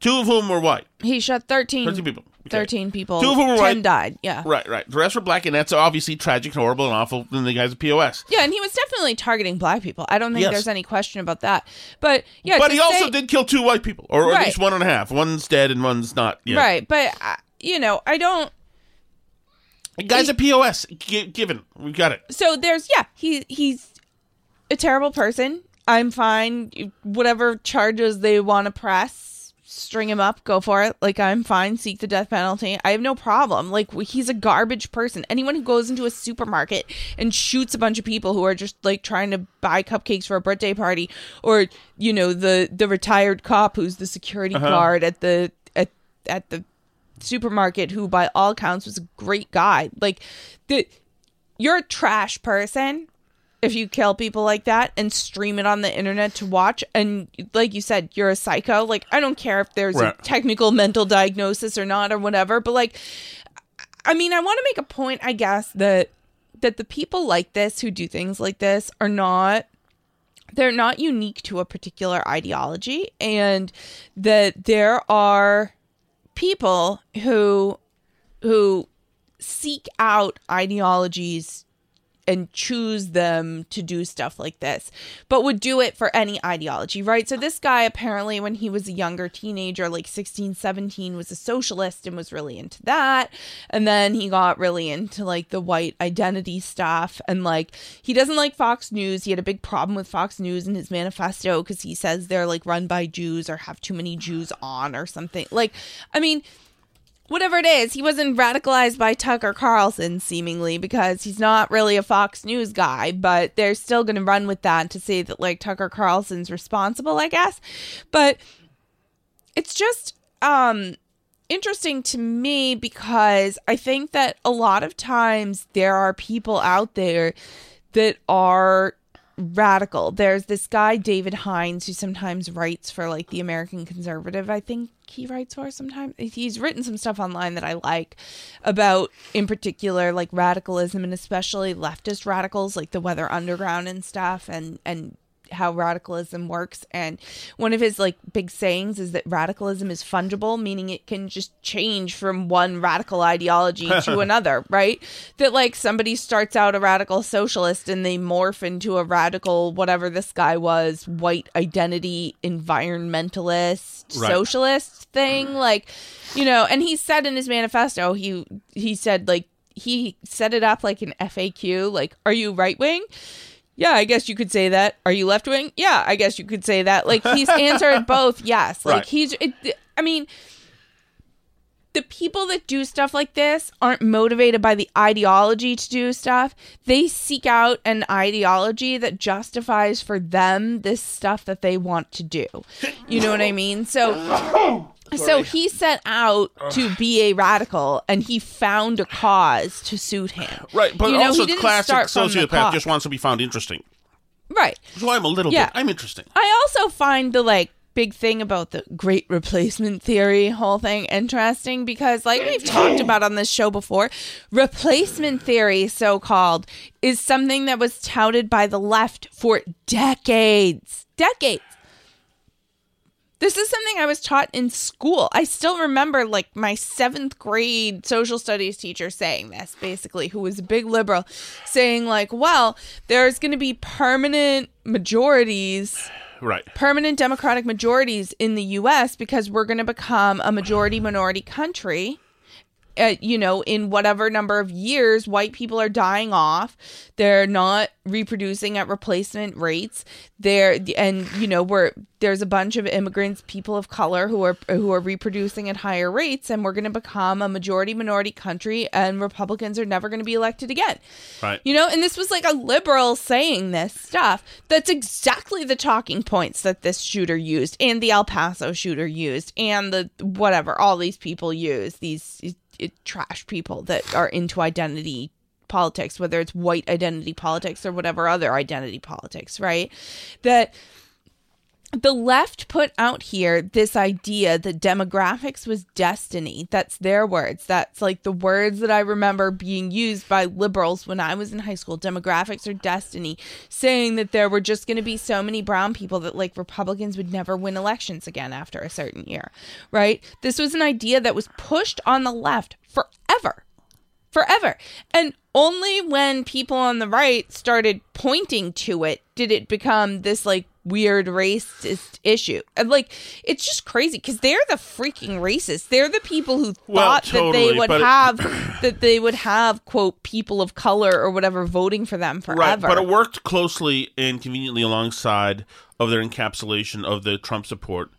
two of whom were white. He shot 13, 13 people. Okay. 13 people. Two of whom were 10 white. died. Yeah. Right, right. The rest were black, and that's obviously tragic, horrible, and awful. And the guy's a pos. Yeah, and he was definitely targeting black people. I don't think Yes. there's any question about that. But yeah, but he also say- did kill two white people, or, or at least one and a half. One's dead, and one's not. Yeah. Right, but uh, you know, I don't. The guy's a pos. G- given, we got it. So there's yeah, he he's a terrible person. I'm fine. Whatever charges they want to press, string him up, go for it. Like I'm fine, seek the death penalty. I have no problem. Like he's a garbage person. Anyone who goes into a supermarket and shoots a bunch of people who are just like trying to buy cupcakes for a birthday party or you know the the retired cop who's the security uh-huh. guard at the at at the supermarket who by all accounts was a great guy. Like the you're a trash person if you kill people like that and stream it on the internet to watch and like you said you're a psycho like i don't care if there's Right. a technical mental diagnosis or not or whatever but like i mean i want to make a point i guess that that the people like this who do things like this are not they're not unique to a particular ideology and that there are people who who seek out ideologies and choose them to do stuff like this, but would do it for any ideology, right? So this guy apparently when he was a younger teenager, like 16, 17, was a socialist and was really into that. And then he got really into like the white identity stuff and like he doesn't like Fox News. He had a big problem with Fox News in his manifesto cuz he says they're like run by Jews or have too many Jews on or something. Like I mean, whatever it is, he wasn't radicalized by Tucker Carlson, seemingly, because he's not really a Fox News guy, but they're still going to run with that to say that, like, Tucker Carlson's responsible, I guess. But it's just, um, interesting to me because I think that a lot of times there are people out there that are radical. There's this guy David Hines who sometimes writes for like the American Conservative. I think he writes for sometimes. He's written some stuff online that I like about in particular like radicalism and especially leftist radicals like the Weather Underground and stuff and and how radicalism works. And one of his like big sayings is that radicalism is fungible meaning it can just change from one radical ideology to another right? That like somebody starts out a radical socialist and they morph into a radical whatever this guy was white identity environmentalist Right. socialist thing like you know and he said in his manifesto he he said like he set it up like an FAQ like are you right wing yeah, I guess you could say that. Are you left wing? Yeah, I guess you could say that. Like he's answered both. Yes. Like Right. he's it, I mean the people that do stuff like this aren't motivated by the ideology to do stuff. They seek out an ideology that justifies for them this stuff that they want to do. You know what I mean? So so he set out to be a radical and he found a cause to suit him. Right, but You know, also classic start from the sociopath just wants to be found interesting. Right. So I'm a little Yeah. bit. I'm interesting. I also find the like big thing about the great replacement theory whole thing interesting because like we've talked about on this show before, replacement theory so called is something that was touted by the left for decades. Decades. This is something I was taught in school. I still remember like my seventh grade social studies teacher saying this, basically, who was a big liberal, saying, like, well, there's going to be permanent majorities Right. permanent democratic majorities in the US because we're going to become a majority minority country. Uh, you know, in whatever number of years, white people are dying off. They're not reproducing at replacement rates. They're and you know we're there's a bunch of immigrants, people of color who are who are reproducing at higher rates, and we're going to become a majority minority country, and Republicans are never going to be elected again. Right. You know, and this was like a liberal saying this stuff. That's exactly the talking points that this shooter used, and the El Paso shooter used, and the whatever all these people use. These trash people that are into identity politics, whether it's white identity politics or whatever other identity politics, right? That the left put out here this idea that demographics was destiny. That's their words. That's like the words that I remember being used by liberals when I was in high school. Demographics are destiny, saying that there were just going to be so many brown people that like Republicans would never win elections again after a certain year, right? This was an idea that was pushed on the left forever forever. And only when people on the right started pointing to it did it become this like weird racist issue. And like it's just crazy because they're the freaking racists. They're the people who Well, thought that they would but it- have that they would have quote people of color or whatever voting for them forever. Right, but it worked closely and conveniently alongside of their encapsulation of the Trump support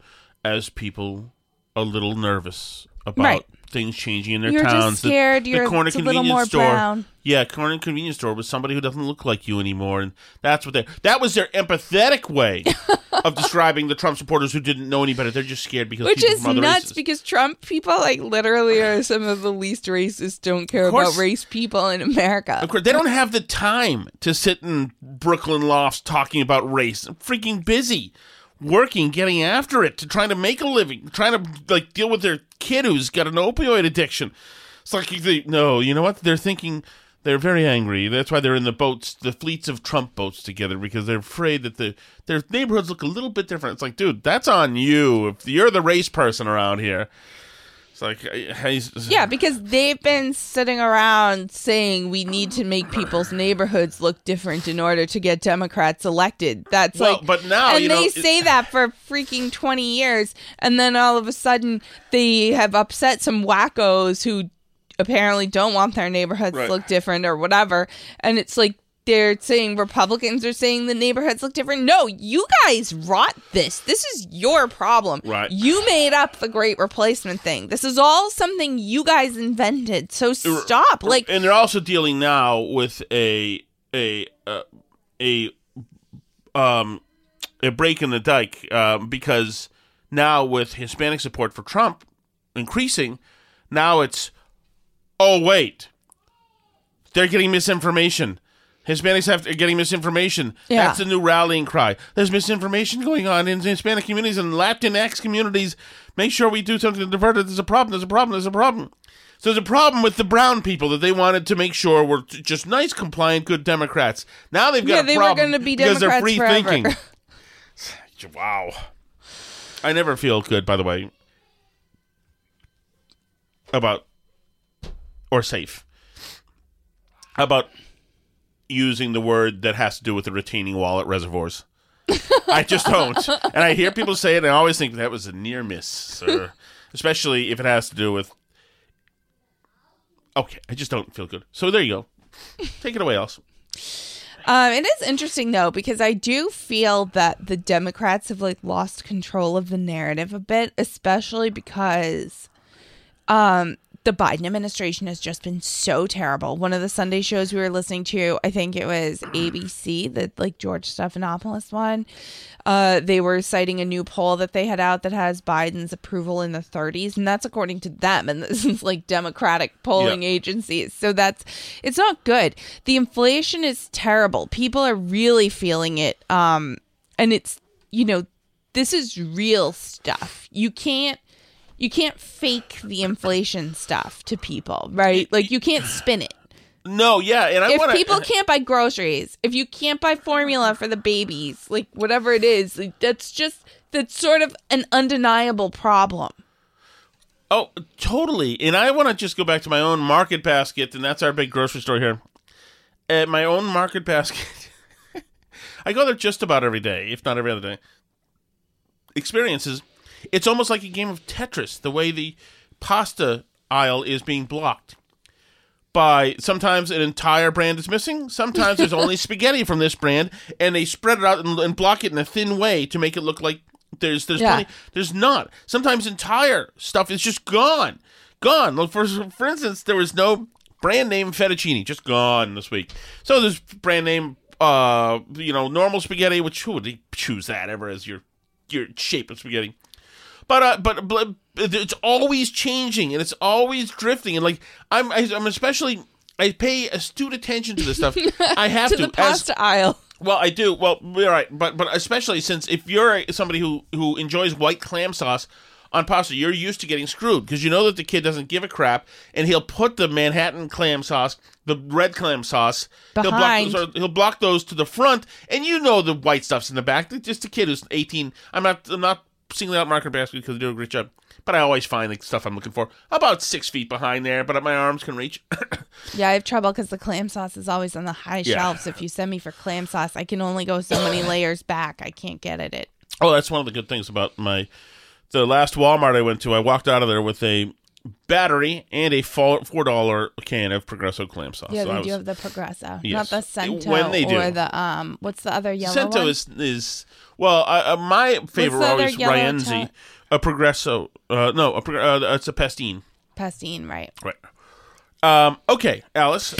as people a little nervous about Right. Things changing in their You're just towns. The- scared The, you're- corner a little convenience more store. brown. Yeah, corner convenience store with somebody who doesn't look like you anymore, and that's what they. That was their empathetic way of describing the Trump supporters who didn't know any better. They're just scared because Which people is nuts because Trump people like literally are some of the least racist, don't care course. about race people in America. Of course, they don't have the time to sit in Brooklyn lofts talking about race. I'm freaking busy working, getting after it, to trying to make a living, trying to like deal with their kid who's got an opioid addiction. It's like they, no, you know what? They're thinking they're very angry. That's why they're in the boats, the fleets of Trump boats together because they're afraid that the their neighborhoods look a little bit different. It's like, dude, that's on you. If you're the race person around here, it's like, uh, hey, Yeah, because they've been sitting around saying we need to make people's neighborhoods look different in order to get Democrats elected. That's Well, like, but now, and they know, it- say that for freaking twenty years, and then all of a sudden they have upset some wackos who apparently don't want their neighborhoods Right. to look different or whatever, and it's like. They're saying Republicans are saying the neighborhoods look different. No, you guys wrought this. This is your problem. Right. You made up the great replacement thing. This is all something you guys invented. So stop. Like and they're also dealing now with a a uh, a um a break in the dike um, because now with Hispanic support for Trump increasing, now it's oh wait, they're getting misinformation. Hispanics have are getting misinformation. Yeah. That's the new rallying cry. There's misinformation going on in Hispanic communities and Latinx communities. Make sure we do something to divert it. There's a problem. There's a problem. There's a problem. So there's a problem with the brown people that they wanted to make sure were just nice, compliant, good Democrats. Now they've got Yeah, a they were problem gonna be because they're free forever. thinking. wow. I never feel good, by the way, about or safe about using the word that has to do with the retaining wall at reservoirs. I just don't. And I hear people say it, and I always think that was a near miss, sir. Especially if it has to do with. Okay, I just don't feel good. So there you go. Take it away, Alice. Um, it is interesting though because I do feel that the Democrats have like lost control of the narrative a bit, especially because um the Biden administration has just been so terrible. One of the Sunday shows we were listening to, I think it was ABC, the like George Stephanopoulos one. Uh, they were citing a new poll that they had out that has Biden's approval in the 30s, and that's according to them. And this is like Democratic polling Yeah. agencies. So that's it's not good. The inflation is terrible. People are really feeling it. Um, and it's you know, this is real stuff. You can't you can't fake the inflation stuff to people, right? Like you can't spin it. No, yeah, and I If want people can't buy groceries, if you can't buy formula for the babies, like whatever it is, like, that's just that's sort of an undeniable problem. Oh, totally. And I want to just go back to my own market basket, and that's our big grocery store here. At my own market basket, I go there just about every day, if not every other day. Experiences. It's almost like a game of Tetris, the way the pasta aisle is being blocked. By sometimes an entire brand is missing, sometimes there's only spaghetti from this brand, and they spread it out and, and block it in a thin way to make it look like there's there's Yeah. plenty. There's not. Sometimes entire stuff is just gone, gone. Like for for instance, there was no brand name fettuccine, just gone this week. So there's brand name, uh, you know, normal spaghetti. Which who would choose that ever as your your shape of spaghetti? But uh, but but it's always changing and it's always drifting and like I'm I, I'm especially I pay astute attention to this stuff. I have to to, the as- pasta aisle. well, I do. Well, all right, but but especially since if you're somebody who who enjoys white clam sauce on pasta, you're used to getting screwed because you know that the kid doesn't give a crap, and he'll put the Manhattan clam sauce, the red clam sauce, he'll block Behind. those, he'll block those to the front, and you know the white stuff's in the back. Just a kid who's 18. I'm not I'm not singling out Market Basket because they do a great job. But I always find the stuff I'm looking for about six feet behind there, but my arms can reach. Yeah, I have trouble because the clam sauce is always on the high Yeah. shelves. If you send me for clam sauce, I can only go so many layers back. I can't get at it. Oh, that's one of the good things about my the last Walmart I went to. I walked out of there with a battery and a four dollar can of Progresso clam sauce. Yeah, So they do have the Progresso, Yes. not the Cento When they do. or the um. What's the other yellow Cento one? is is well, uh, my favorite always Rienzi, tart? A progresso. Uh, no, a, uh, it's a pastine. Pastine, right? Right. Um, okay, Alice.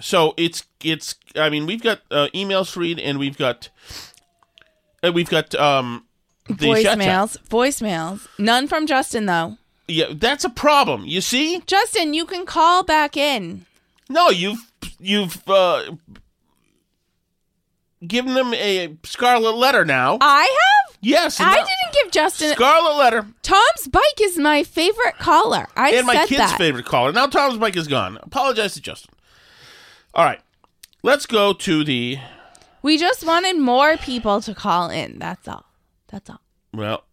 So it's it's. I mean, we've got uh, emails to read, and we've got and we've got um the. Voicemails. Voicemails. None from Justin though. Yeah, that's a problem. You see? Justin, you can call back in. No, you've you've uh, given them a scarlet letter now. I have. yes, I now- didn't give Justin. A scarlet letter, Tom's bike is my favorite caller. I and my said kid's that. favorite caller. Now Tom's bike is gone. Apologize to Justin. All right, let's go to the. We just wanted more people to call in. That's all. That's all. Well,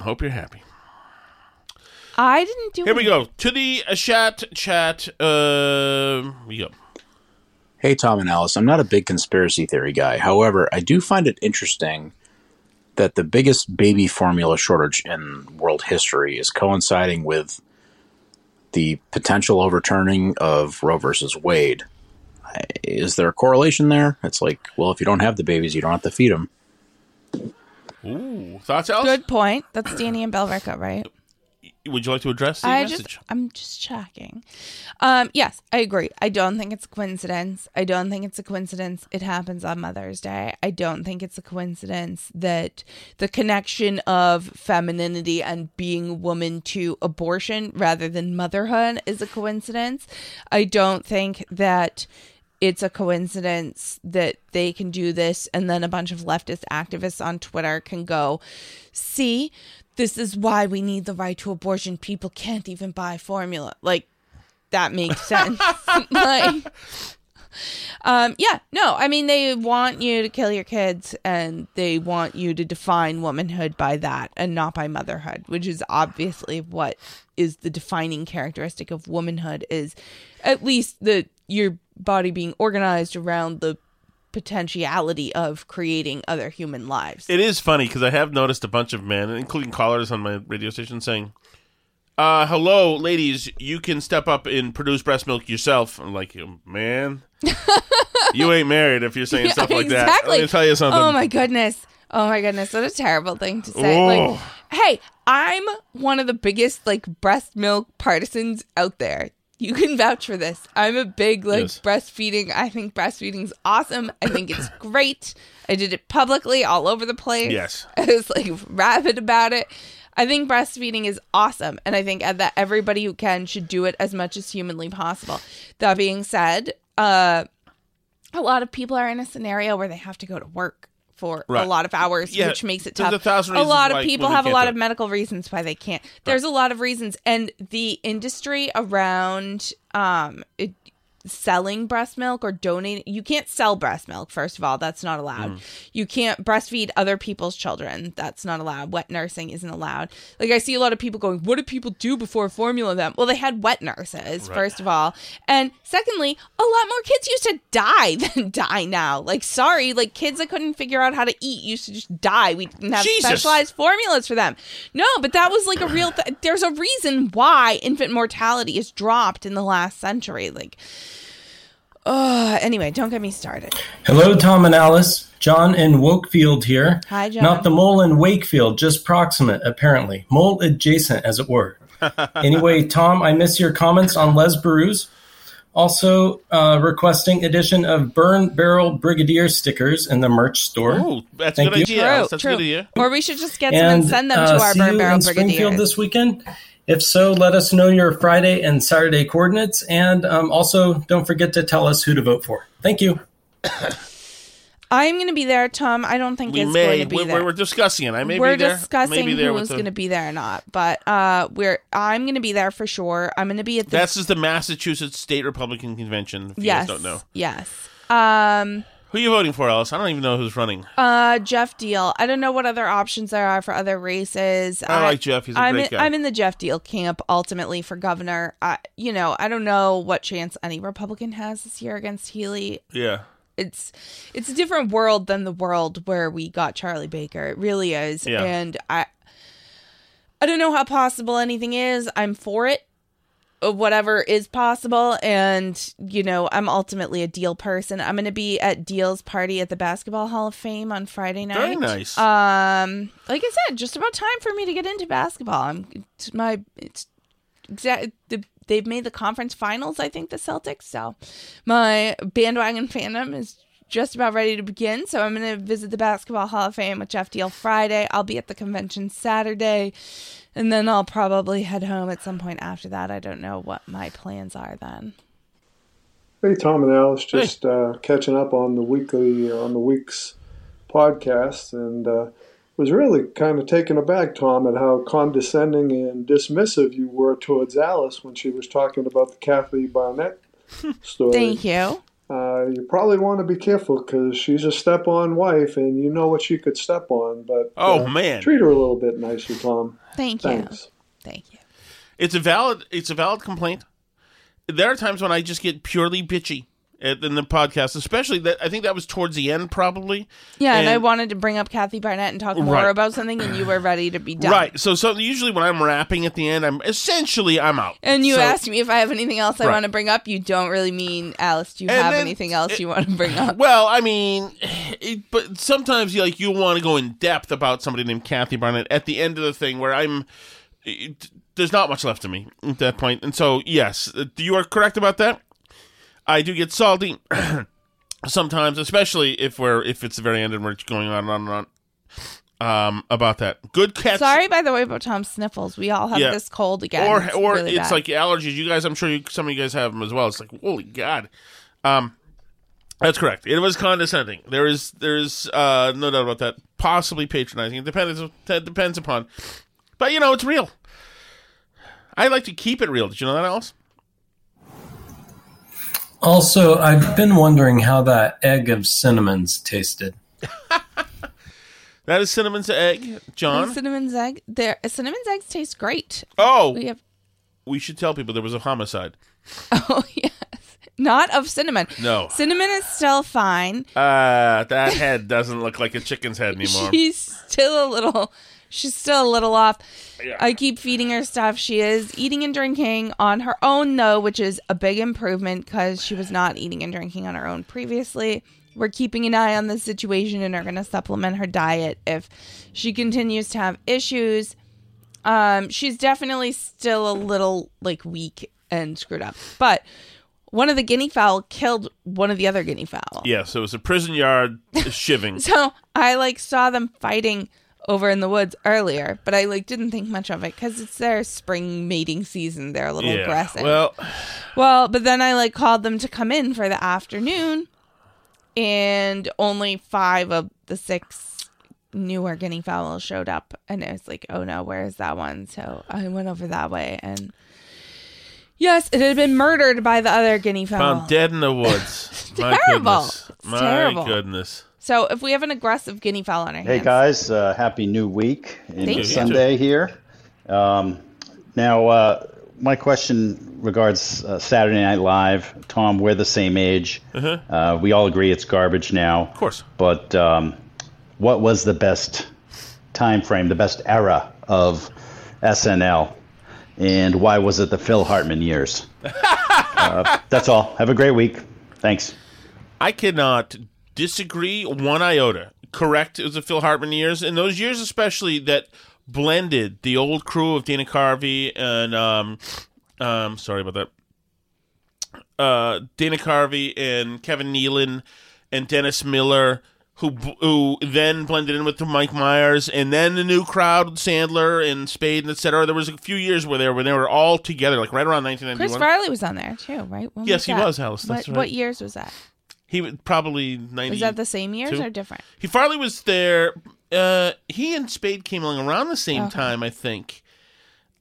hope you're happy. I didn't do. It. Here we go to the uh, chat chat. Uh, we go. Hey, Tom and Alice. I'm not a big conspiracy theory guy. However, I do find it interesting that the biggest baby formula shortage in world history is coinciding with the potential overturning of Roe versus Wade. Is there a correlation there? It's like, well, if you don't have the babies, you don't have to feed them. Ooh, thoughts, Alice? Good point. That's Danny and Billerica, right? Would you like to address the I message? just, I'm just checking. Um, yes, I agree. I don't think it's a coincidence. I don't think it's a coincidence. It happens on Mother's Day. I don't think it's a coincidence that the connection of femininity and being a woman to abortion rather than motherhood is a coincidence. I don't think that it's a coincidence that they can do this and then a bunch of leftist activists on Twitter can go, see, this is why we need the right to abortion. People can't even buy formula. Like, that makes sense. like, um, yeah, no, I mean, they want you to kill your kids and they want you to define womanhood by that and not by motherhood, which is obviously what is the defining characteristic of womanhood is at least the your body being organized around the potentiality of creating other human lives. It is funny because I have noticed a bunch of men, including callers on my radio station, saying, uh, "Hello, ladies, you can step up and produce breast milk yourself." I'm like, "Man, you ain't married if you're saying Yeah, stuff like that." Let me tell you something. Oh my goodness. Oh my goodness. What a terrible thing to say. Oh. Like, hey, I'm one of the biggest like breast milk partisans out there. You can vouch for this. I'm a big like Yes. breastfeeding. I think breastfeeding's awesome. I think it's great. I did it publicly all over the place. Yes. I was like rabid about it. I think breastfeeding is awesome, and I think that everybody who can should do it as much as humanly possible. That being said, uh, a lot of people are in a scenario where they have to go to work for Right. a lot of hours, Yeah, which makes it tough. a thousand a lot of people have a lot of medical reasons why they can't. There's a lot of reasons, and the industry around um it, selling breast milk or donating you can't sell breast milk first of all. That's not allowed. Mm. you can't breastfeed other people's children. That's not allowed. Wet nursing isn't allowed. Like i see a lot of people going what do people do before formula them well they had wet nurses first of all. And secondly a lot more kids used to die than die now. Like sorry like kids that couldn't figure out how to eat used to just die. We didn't have Jesus. specialized formulas for them. No but that was like a real th- there's a reason why infant mortality is dropped in the last century. Like uh anyway don't get me started Hello, Tom and Alice. John in Wakefield here. Hi, John. Not the mole in Wakefield, just proximate, apparently. Mole adjacent, as it were. anyway, Tom, I miss your comments on Les Barus. Also, uh, requesting addition of Burn Barrel Brigadier stickers in the merch store. Oh, that's Thank a good you. idea. true That's true a good idea. or we should just get some and, And send them uh, to our see burn you barrel in Springfield this weekend. If so, let us know your Friday and Saturday coordinates, and um, also don't forget to tell us who to vote for. Thank you. i'm going to be there tom i don't think We it's may. going to be We're, there we're discussing it. I may we're be there. discussing Maybe there who's the- going to be there or not but uh we're i'm going to be there for sure i'm going to be at the This is the Massachusetts State Republican Convention. If yes you guys don't know, yes um who are you voting for, Alice? I don't even know who's running. Uh, Geoff Diehl. I don't know what other options there are for other races. I like Geoff. He's a I'm great in, guy. I'm in the Geoff Diehl camp ultimately for governor. I, you know, I don't know what chance any Republican has this year against Healey. yeah. It's it's a different world than the world where we got Charlie Baker. It really is, Yeah. and I I don't know how possible anything is. I'm for it. Whatever is possible. And you know i'm ultimately a diehl person. I'm going to be at diehl's party at the basketball hall of fame on friday night. Very nice. um like i said just about time for me to get into basketball. I'm it's my it's exact the, they've made the conference finals i think the celtics. So my bandwagon fandom is just about ready to begin so i'm going to visit the basketball hall of fame with geoff diehl friday. I'll be at the convention saturday and then i'll probably head home at some point after that. I don't know what my plans are then. Hey, Tom and Alice, just uh, catching up on the weekly on the week's podcast, and uh, was really kind of taken aback, Tom, at how condescending and dismissive you were towards Alice when she was talking about the Kathy Barnette story. thank you Uh, you probably want to be careful because she's a step-on wife, and you know what she could step on. But Oh, uh, man. treat her a little bit nicer, Tom. thank you thank you It's a valid. It's a valid complaint. There are times when I just get purely bitchy at, in the podcast, especially that. I think that was towards the end, probably. yeah and, i wanted to bring up kathy barnette and talk more Right. about something and you were ready to be done Right. So, so usually when I'm rapping at the end, I'm essentially I'm out. and you So- asked me if I have anything else I Right. want to bring up. You don't really mean, Alice, do you And have then- anything else you want to bring up? Well, I mean, it, but sometimes you like you want to go in depth about somebody named Kathy Barnette at the end of the thing where I'm. It, there's not much left of me at that point, and so yes, uh, you are correct about that. I do get salty sometimes, especially if we're if it's the very end and we're going on and on and on. Um, about that. Good catch. Sorry, by the way, about Tom's sniffles. We all have Yeah. this cold again. or It's or really it's bad. like allergies. You guys, I'm sure you, some of you guys have them as well. It's like holy god. Um, that's correct. It was condescending. There is there is uh no doubt about that. Possibly patronizing. It depends. It depends upon. But you know, it's real. I like to keep it real. Did you know that, Alice? Also, I've been wondering how that egg of cinnamons tasted. That is cinnamon's egg, John. cinnamon's egg. There, cinnamon's eggs taste great. Oh, We have, we should tell people there was a homicide. oh yes, not of cinnamon. No. cinnamon is still fine. Uh, that head doesn't look like a chicken's head anymore. She's still a little. She's still a little off. Yeah. I keep feeding her stuff. She is eating and drinking on her own, though, which is a big improvement because she was not eating and drinking on her own previously. We're keeping an eye on the situation and are going to supplement her diet if she continues to have issues. Um, she's definitely still a little like weak and screwed up, but one of the guinea fowl killed one of the other guinea fowl. Yeah, so it was a prison yard shiving. So I like saw them fighting over in the woods earlier, but I like didn't think much of it because it's their spring mating season. They're a little yeah. aggressive. Well, well, but then I like called them to come in for the afternoon, and only five of the six newer guinea fowls showed up, and it was like, oh no, where's that one? So I went over that way, and yes, it had been murdered by the other guinea fowl. found dead in the woods. My terrible. goodness. My terrible. goodness. So if we have an aggressive guinea fowl on our Hey hands, guys, uh, happy new week in Thank you. Sunday here. Um, now, uh, my question regards uh, Saturday Night Live. Tom, we're the same age. Uh, we all agree it's garbage now. Of Uh-huh. course. But um, what was the best time frame, the best era of SNL, and why was it the Phil Hartman years? uh, that's all. Have a great week. Thanks. I cannot disagree one iota. Correct, it was the Phil Hartman years, and those years especially that blended the old crew of Dana Carvey and um, um, sorry about that, uh, Dana Carvey and Kevin Nealon and Dennis Miller, who who then blended in with the Mike Myers, and then the new crowd, Sandler and Spade and etc. There was a few years where they were, when they were all together, like right around Chris 1991. Farley was on there too, right? When Yes, was he that? was, Alice, that's what, right. what years was that? He would probably 90. Was that the same years or different? He Farley was there. Uh, he and Spade came along around the same Okay. time, I think.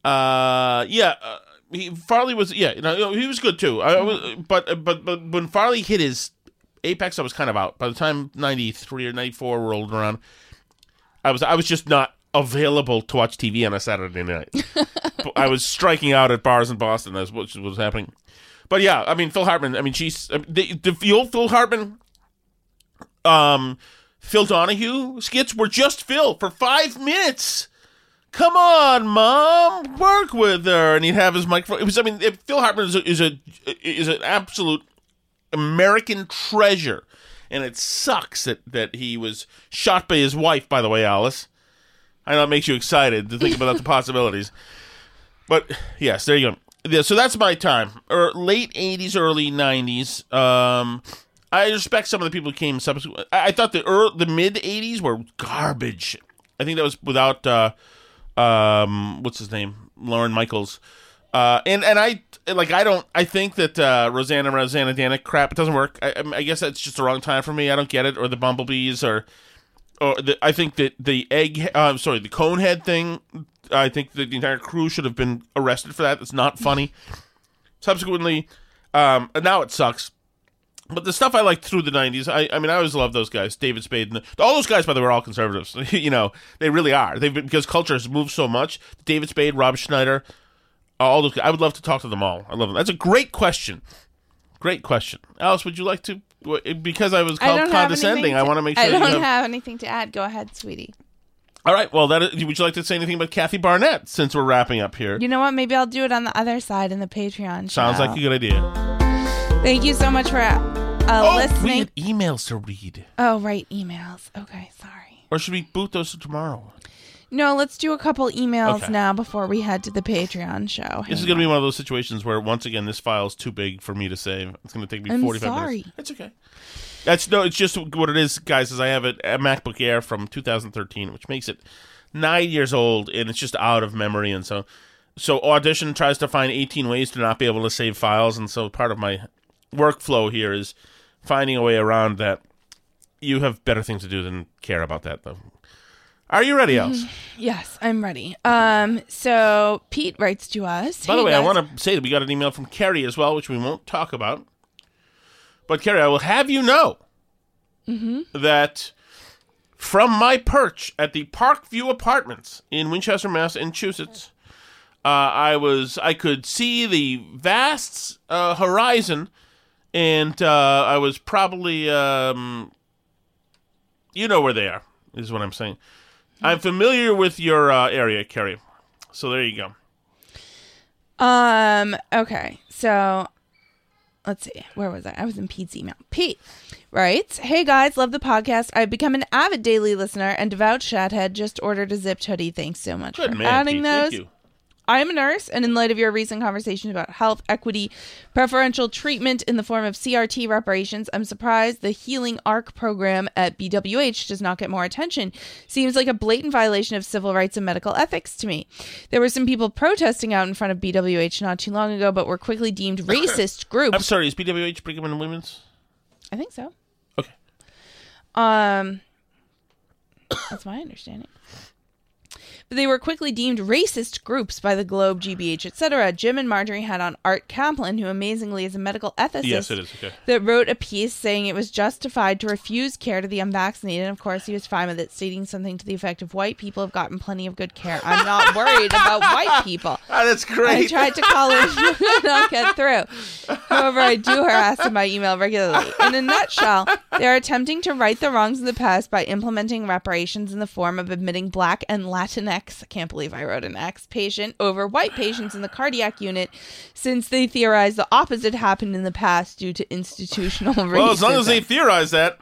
Uh, yeah. Uh, he, Farley was yeah, you know, he was good too. I, I was, but but but when Farley hit his apex, I was kind of out. By the time ninety three or ninety four rolled around, I was I was just not available to watch TV on a Saturday night. I was striking out at bars in Boston. That's what was happening. But yeah, I mean Phil Hartman. I mean, she's the, the the old Phil Hartman, um, Phil Donahue skits were just Phil for five minutes. come on, mom, work with her, and he'd have his microphone. It was, I mean, if Phil Hartman is a, is a is an absolute American treasure, and it sucks that that he was shot by his wife. By the way, Alice, I know it makes you excited to think about the possibilities, but yes, there you go. Yeah, so that's my time, or late '80s, early '90s. Um, I respect some of the people who came subsequent. I, I thought the early, the mid '80s were garbage. I think that was without uh, um, what's his name, Lorne Michaels. Uh, and and I like I don't I think that uh, Rosanna Rosanna Danik crap it doesn't work. I, I guess that's just the wrong time for me. I don't get it, or the bumblebees, or or the, I think that the egg. Uh, I'm sorry, the cone head thing. I think that the entire crew should have been arrested for that. It's not funny. Subsequently, um, now it sucks. But the stuff I liked through the '90s, I, I mean, I always loved those guys. David Spade, and the, all those guys, by the way, are all conservatives. you know, they really are. They've been because culture has moved so much. David Spade, Rob Schneider, all those. Guys, I would love to talk to them all. I love them. That's a great question. Great question, Alice. Would you like to? Because I was I called have condescending, I want to make sure. I you don't have, have anything to add. Go ahead, sweetie. All right. Well, that is, would you like to say anything about Kathy Barnette since we're wrapping up here? You know what? Maybe I'll do it on the other side in the Patreon. Sounds show. like a good idea. Thank you so much for uh, oh, we listening. had emails to read, Oh, right, emails. Okay, sorry. or should we boot those to tomorrow? No, let's do a couple emails Okay. now before we head to the Patreon show. This is going to be one of those situations where, once again, this file is too big for me to save. It's going to take me I'm 45 sorry. minutes. It's okay. That's no. It's just what it is, guys. Is I have a, a MacBook Air from 2013, which makes it nine years old, and it's just out of memory. And so, so Audition tries to find 18 ways to not be able to save files, and so part of my workflow here is finding a way around that. You have better things to do than care about that, though. Are you ready, Alice? Yes, I'm ready. Um, so Pete writes to us. By the "Hey, way, I want to say that we got an email from Kerry as well, which we won't talk about. But Kerry, I will have you know that from my perch at the Parkview Apartments in Winchester, Massachusetts, uh, I was I could see the vast uh, horizon, and uh, I was probably um, you know where they are is what I'm saying. I'm familiar with your uh, area, Carrie. So there you go. Um. Okay. So, let's see. Where was I? I was in Pete's email. Pete writes, "Hey guys, love the podcast. I've become an avid daily listener and devout shathead. Just ordered a zipped hoodie. Thanks so much Good for man, adding Pete. those. Thank you. I am a nurse, and in light of your recent conversation about health equity, preferential treatment in the form of CRT reparations, I'm surprised the Healing Arc program at BWH does not get more attention. Seems like a blatant violation of civil rights and medical ethics to me. There were some people protesting out in front of BWH not too long ago, but were quickly deemed racist groups. I'm sorry, is BWH Brigham and Women's? I think so. Okay. Um, that's my understanding. But they were quickly deemed racist groups by the Globe, GBH, etc. Jim and Margery had on Art Caplan, who amazingly is a medical ethicist, Yes, it is, okay. that wrote a piece saying it was justified to refuse care to the unvaccinated. And of course, he was fine with it, stating something to the effect of "White people have gotten plenty of good care. I'm not worried about white people." Ah, that's great. I tried to call him, could not get through. However, I do harass him by email regularly. In a nutshell, they are attempting to right the wrongs of the past by implementing reparations in the form of admitting black and Latinx, I can't believe I wrote an X patient, over white patients in the cardiac unit, since they theorize the opposite happened in the past due to institutional racism. well, as long as they theorize that.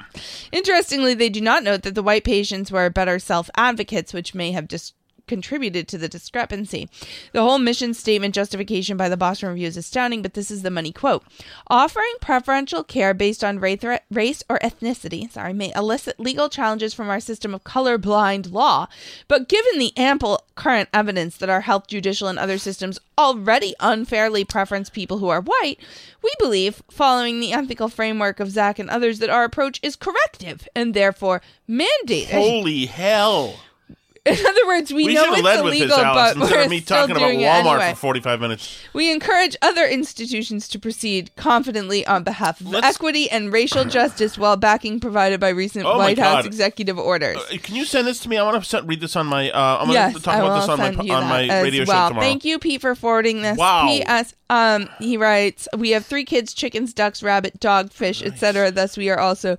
Interestingly, they do not note that the white patients were better self advocates, which may have dis- contributed to the discrepancy. The whole mission statement justification by the Boston Review is astounding, but this is the money quote. Offering preferential care based on race or, ethnicity, sorry, may elicit legal challenges from our system of colorblind law, but given the ample current evidence that our health, judicial, and other systems already unfairly preference people who are white, we believe, following the ethical framework of Zach and others, that our approach is corrective and therefore mandated. Holy hell. In other words, we, We, know it's led with this, illegal, Alice, but we're me still talking about doing it Walmart anyway. for 45 minutes. We encourage other institutions to proceed confidently on behalf of Let's- equity and racial justice while backing provided by recent Oh my White House God. executive orders. Uh, Can you send this to me? I want to read this on my. Uh, I'm going yes, to talk I about will this on my send you on that my as radio well. show tomorrow. Thank you, Pete, for forwarding this. Wow. P.S. Um, he writes, "We have three kids: chickens, ducks, rabbit, dog, fish, etc. Thus, we are also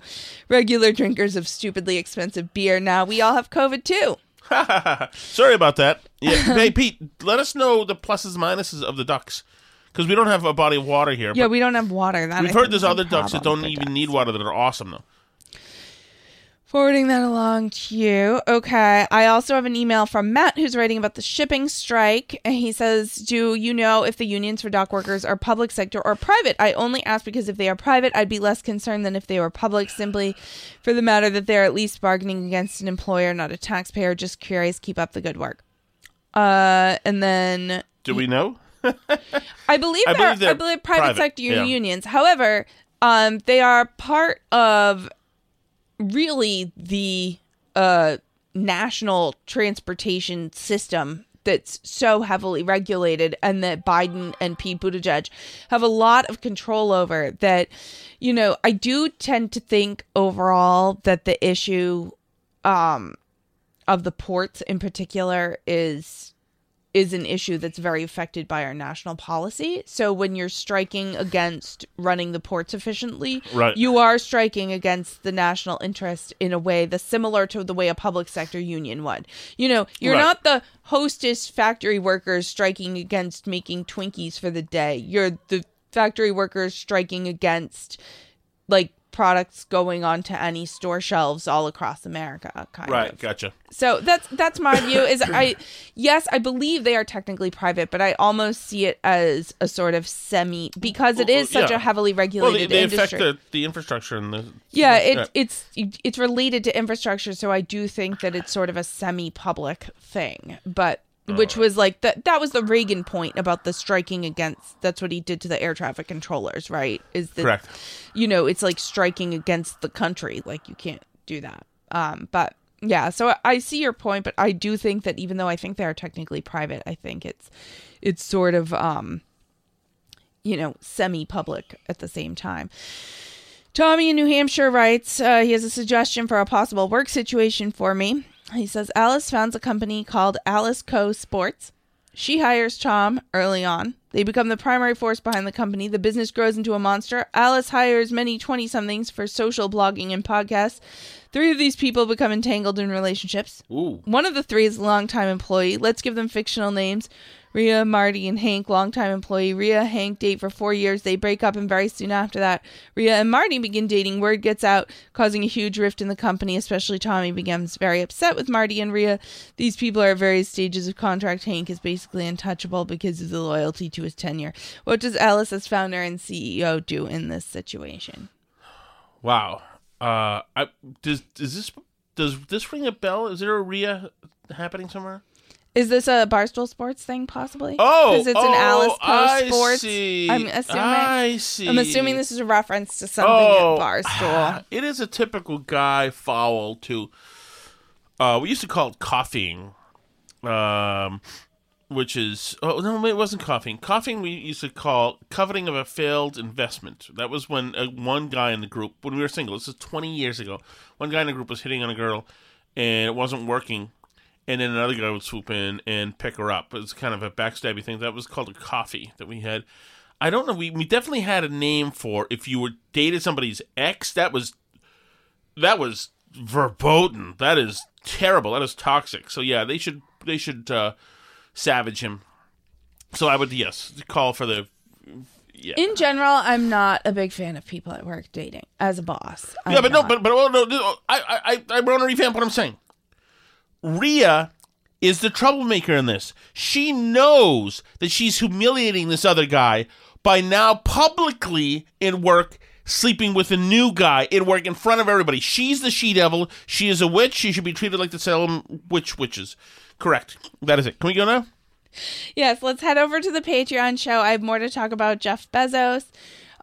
regular drinkers of stupidly expensive beer. Now we all have COVID too." Sorry about that. Yeah, hey Pete, let us know the pluses and minuses of the ducks because we don't have a body of water here. Yeah, but we don't have water. That we've I heard think there's is a other ducks that don't even ducks. need water that are awesome though. Forwarding that along to you. Okay. I also have an email from Matt who's writing about the shipping strike. And he says, Do you know if the unions for dock workers are public sector or private? I only ask because if they are private, I'd be less concerned than if they were public, simply for the matter that they're at least bargaining against an employer, not a taxpayer. Just curious. Keep up the good work. Uh, and then Do we know? I believe I believe I believe private, private, sector yeah. unions. However, um, they are part of really the uh, national transportation system that's so heavily regulated and that Biden and Pete Buttigieg have a lot of control over that you know I do tend to think overall that the issue um of the ports in particular is is an issue that's very affected by our national policy. So when you're striking against running the ports efficiently, Right. you are striking against the national interest in a way that's similar to the way a public sector union would. You know, you're Right. not the hostess factory workers striking against making Twinkies for the day. You're the factory workers striking against like products going onto any store shelves all across America kind Right, of. gotcha. So that's that's my view. Is I yes, I believe they are technically private, but I almost see it as a sort of semi because it is such Yeah. a heavily Well, they, regulated they industry. affect the, the infrastructure and the yeah, it, it's it's related to infrastructure, so I do think that it's sort of a semi-public thing, but which was like that that was the Reagan point about the striking against that's what he did to the air traffic controllers, right? Is that Correct. you know, it's like striking against the country, like you can't do that. Um but yeah, so I- I see your point, but I do think that even though I think they are technically private, I think it's it's sort of um you know, semi-public at the same time. Tommy in New Hampshire writes, uh, he has a suggestion for a possible work situation for me. He says, Alice founds a company called Alice Co. Sports. She hires Tom early on. They become the primary force behind the company. The business grows into a monster. Alice hires many 20 somethings for social blogging and podcasts. Three of these people become entangled in relationships. Ooh. One of the three is a longtime employee. Let's give them fictional names. Rhea, Marty, and Hank, longtime employee. Rhea, Hank date for four years. They break up, and very soon after that, Rhea and Marty begin dating. Word gets out, causing a huge rift in the company. Especially Tommy becomes very upset with Marty and Rhea. These people are at various stages of contract. Hank is basically untouchable because of the loyalty to his tenure. What does Alice, as founder and CEO, do in this situation? Wow. Uh, I does does this does this ring a bell? Is there a RIA happening somewhere? Is this a Barstool Sports thing, possibly? Oh, because it's an oh, Alice Post I Sports. see. I'm assuming. I see. I'm assuming this is a reference to something Oh, at Barstool. It is a typical guy foul to. Uh, we used to call it coughing, um, which is oh no, it wasn't coughing. Coughing we used to call coveting of a failed investment. That was when uh, one guy in the group, when we were single, this is twenty years ago. One guy in the group was hitting on a girl, and it wasn't working. And then another guy would swoop in and pick her up. It was kind of a backstabby thing. That was called a coffee that we had. I don't know. We we definitely had a name for if you were dated somebody's ex. That was that was verboten. That is terrible. That is toxic. So yeah, they should they should uh, savage him. So I would yes call for the yeah. In general, I'm not a big fan of people at work dating as a boss. yeah, I'm but no, but but well, no, I I I want to revamp what I'm saying. Rhea is the troublemaker in this. She knows that she's humiliating this other guy by now publicly in work sleeping with a new guy in work in front of everybody. She's the she devil. She is a witch. She should be treated like the Salem witch witches. Correct. That is it. Can we go now? Yes, let's head over to the Patreon show. I have more to talk about Jeff Bezos,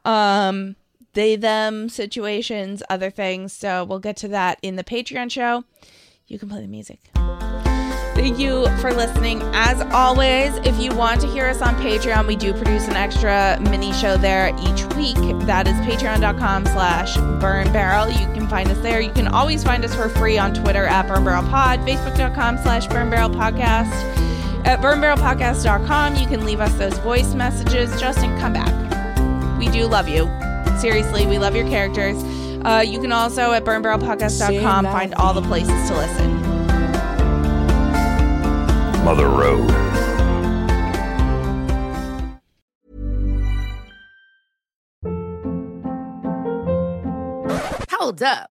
um, they them situations, other things. So we'll get to that in the Patreon show. You can play the music. Thank you for listening. As always, if you want to hear us on Patreon, we do produce an extra mini show there each week. That is patreon.com slash burn barrel. You can find us there. You can always find us for free on Twitter at burn barrel pod, facebook.com slash burn barrel podcast. At burnbarrelpodcast.com, you can leave us those voice messages. Justin, come back. We do love you. Seriously, we love your characters. Uh, you can also at burnbarrelpodcast.com find all the places to listen. Mother Road. Hold up.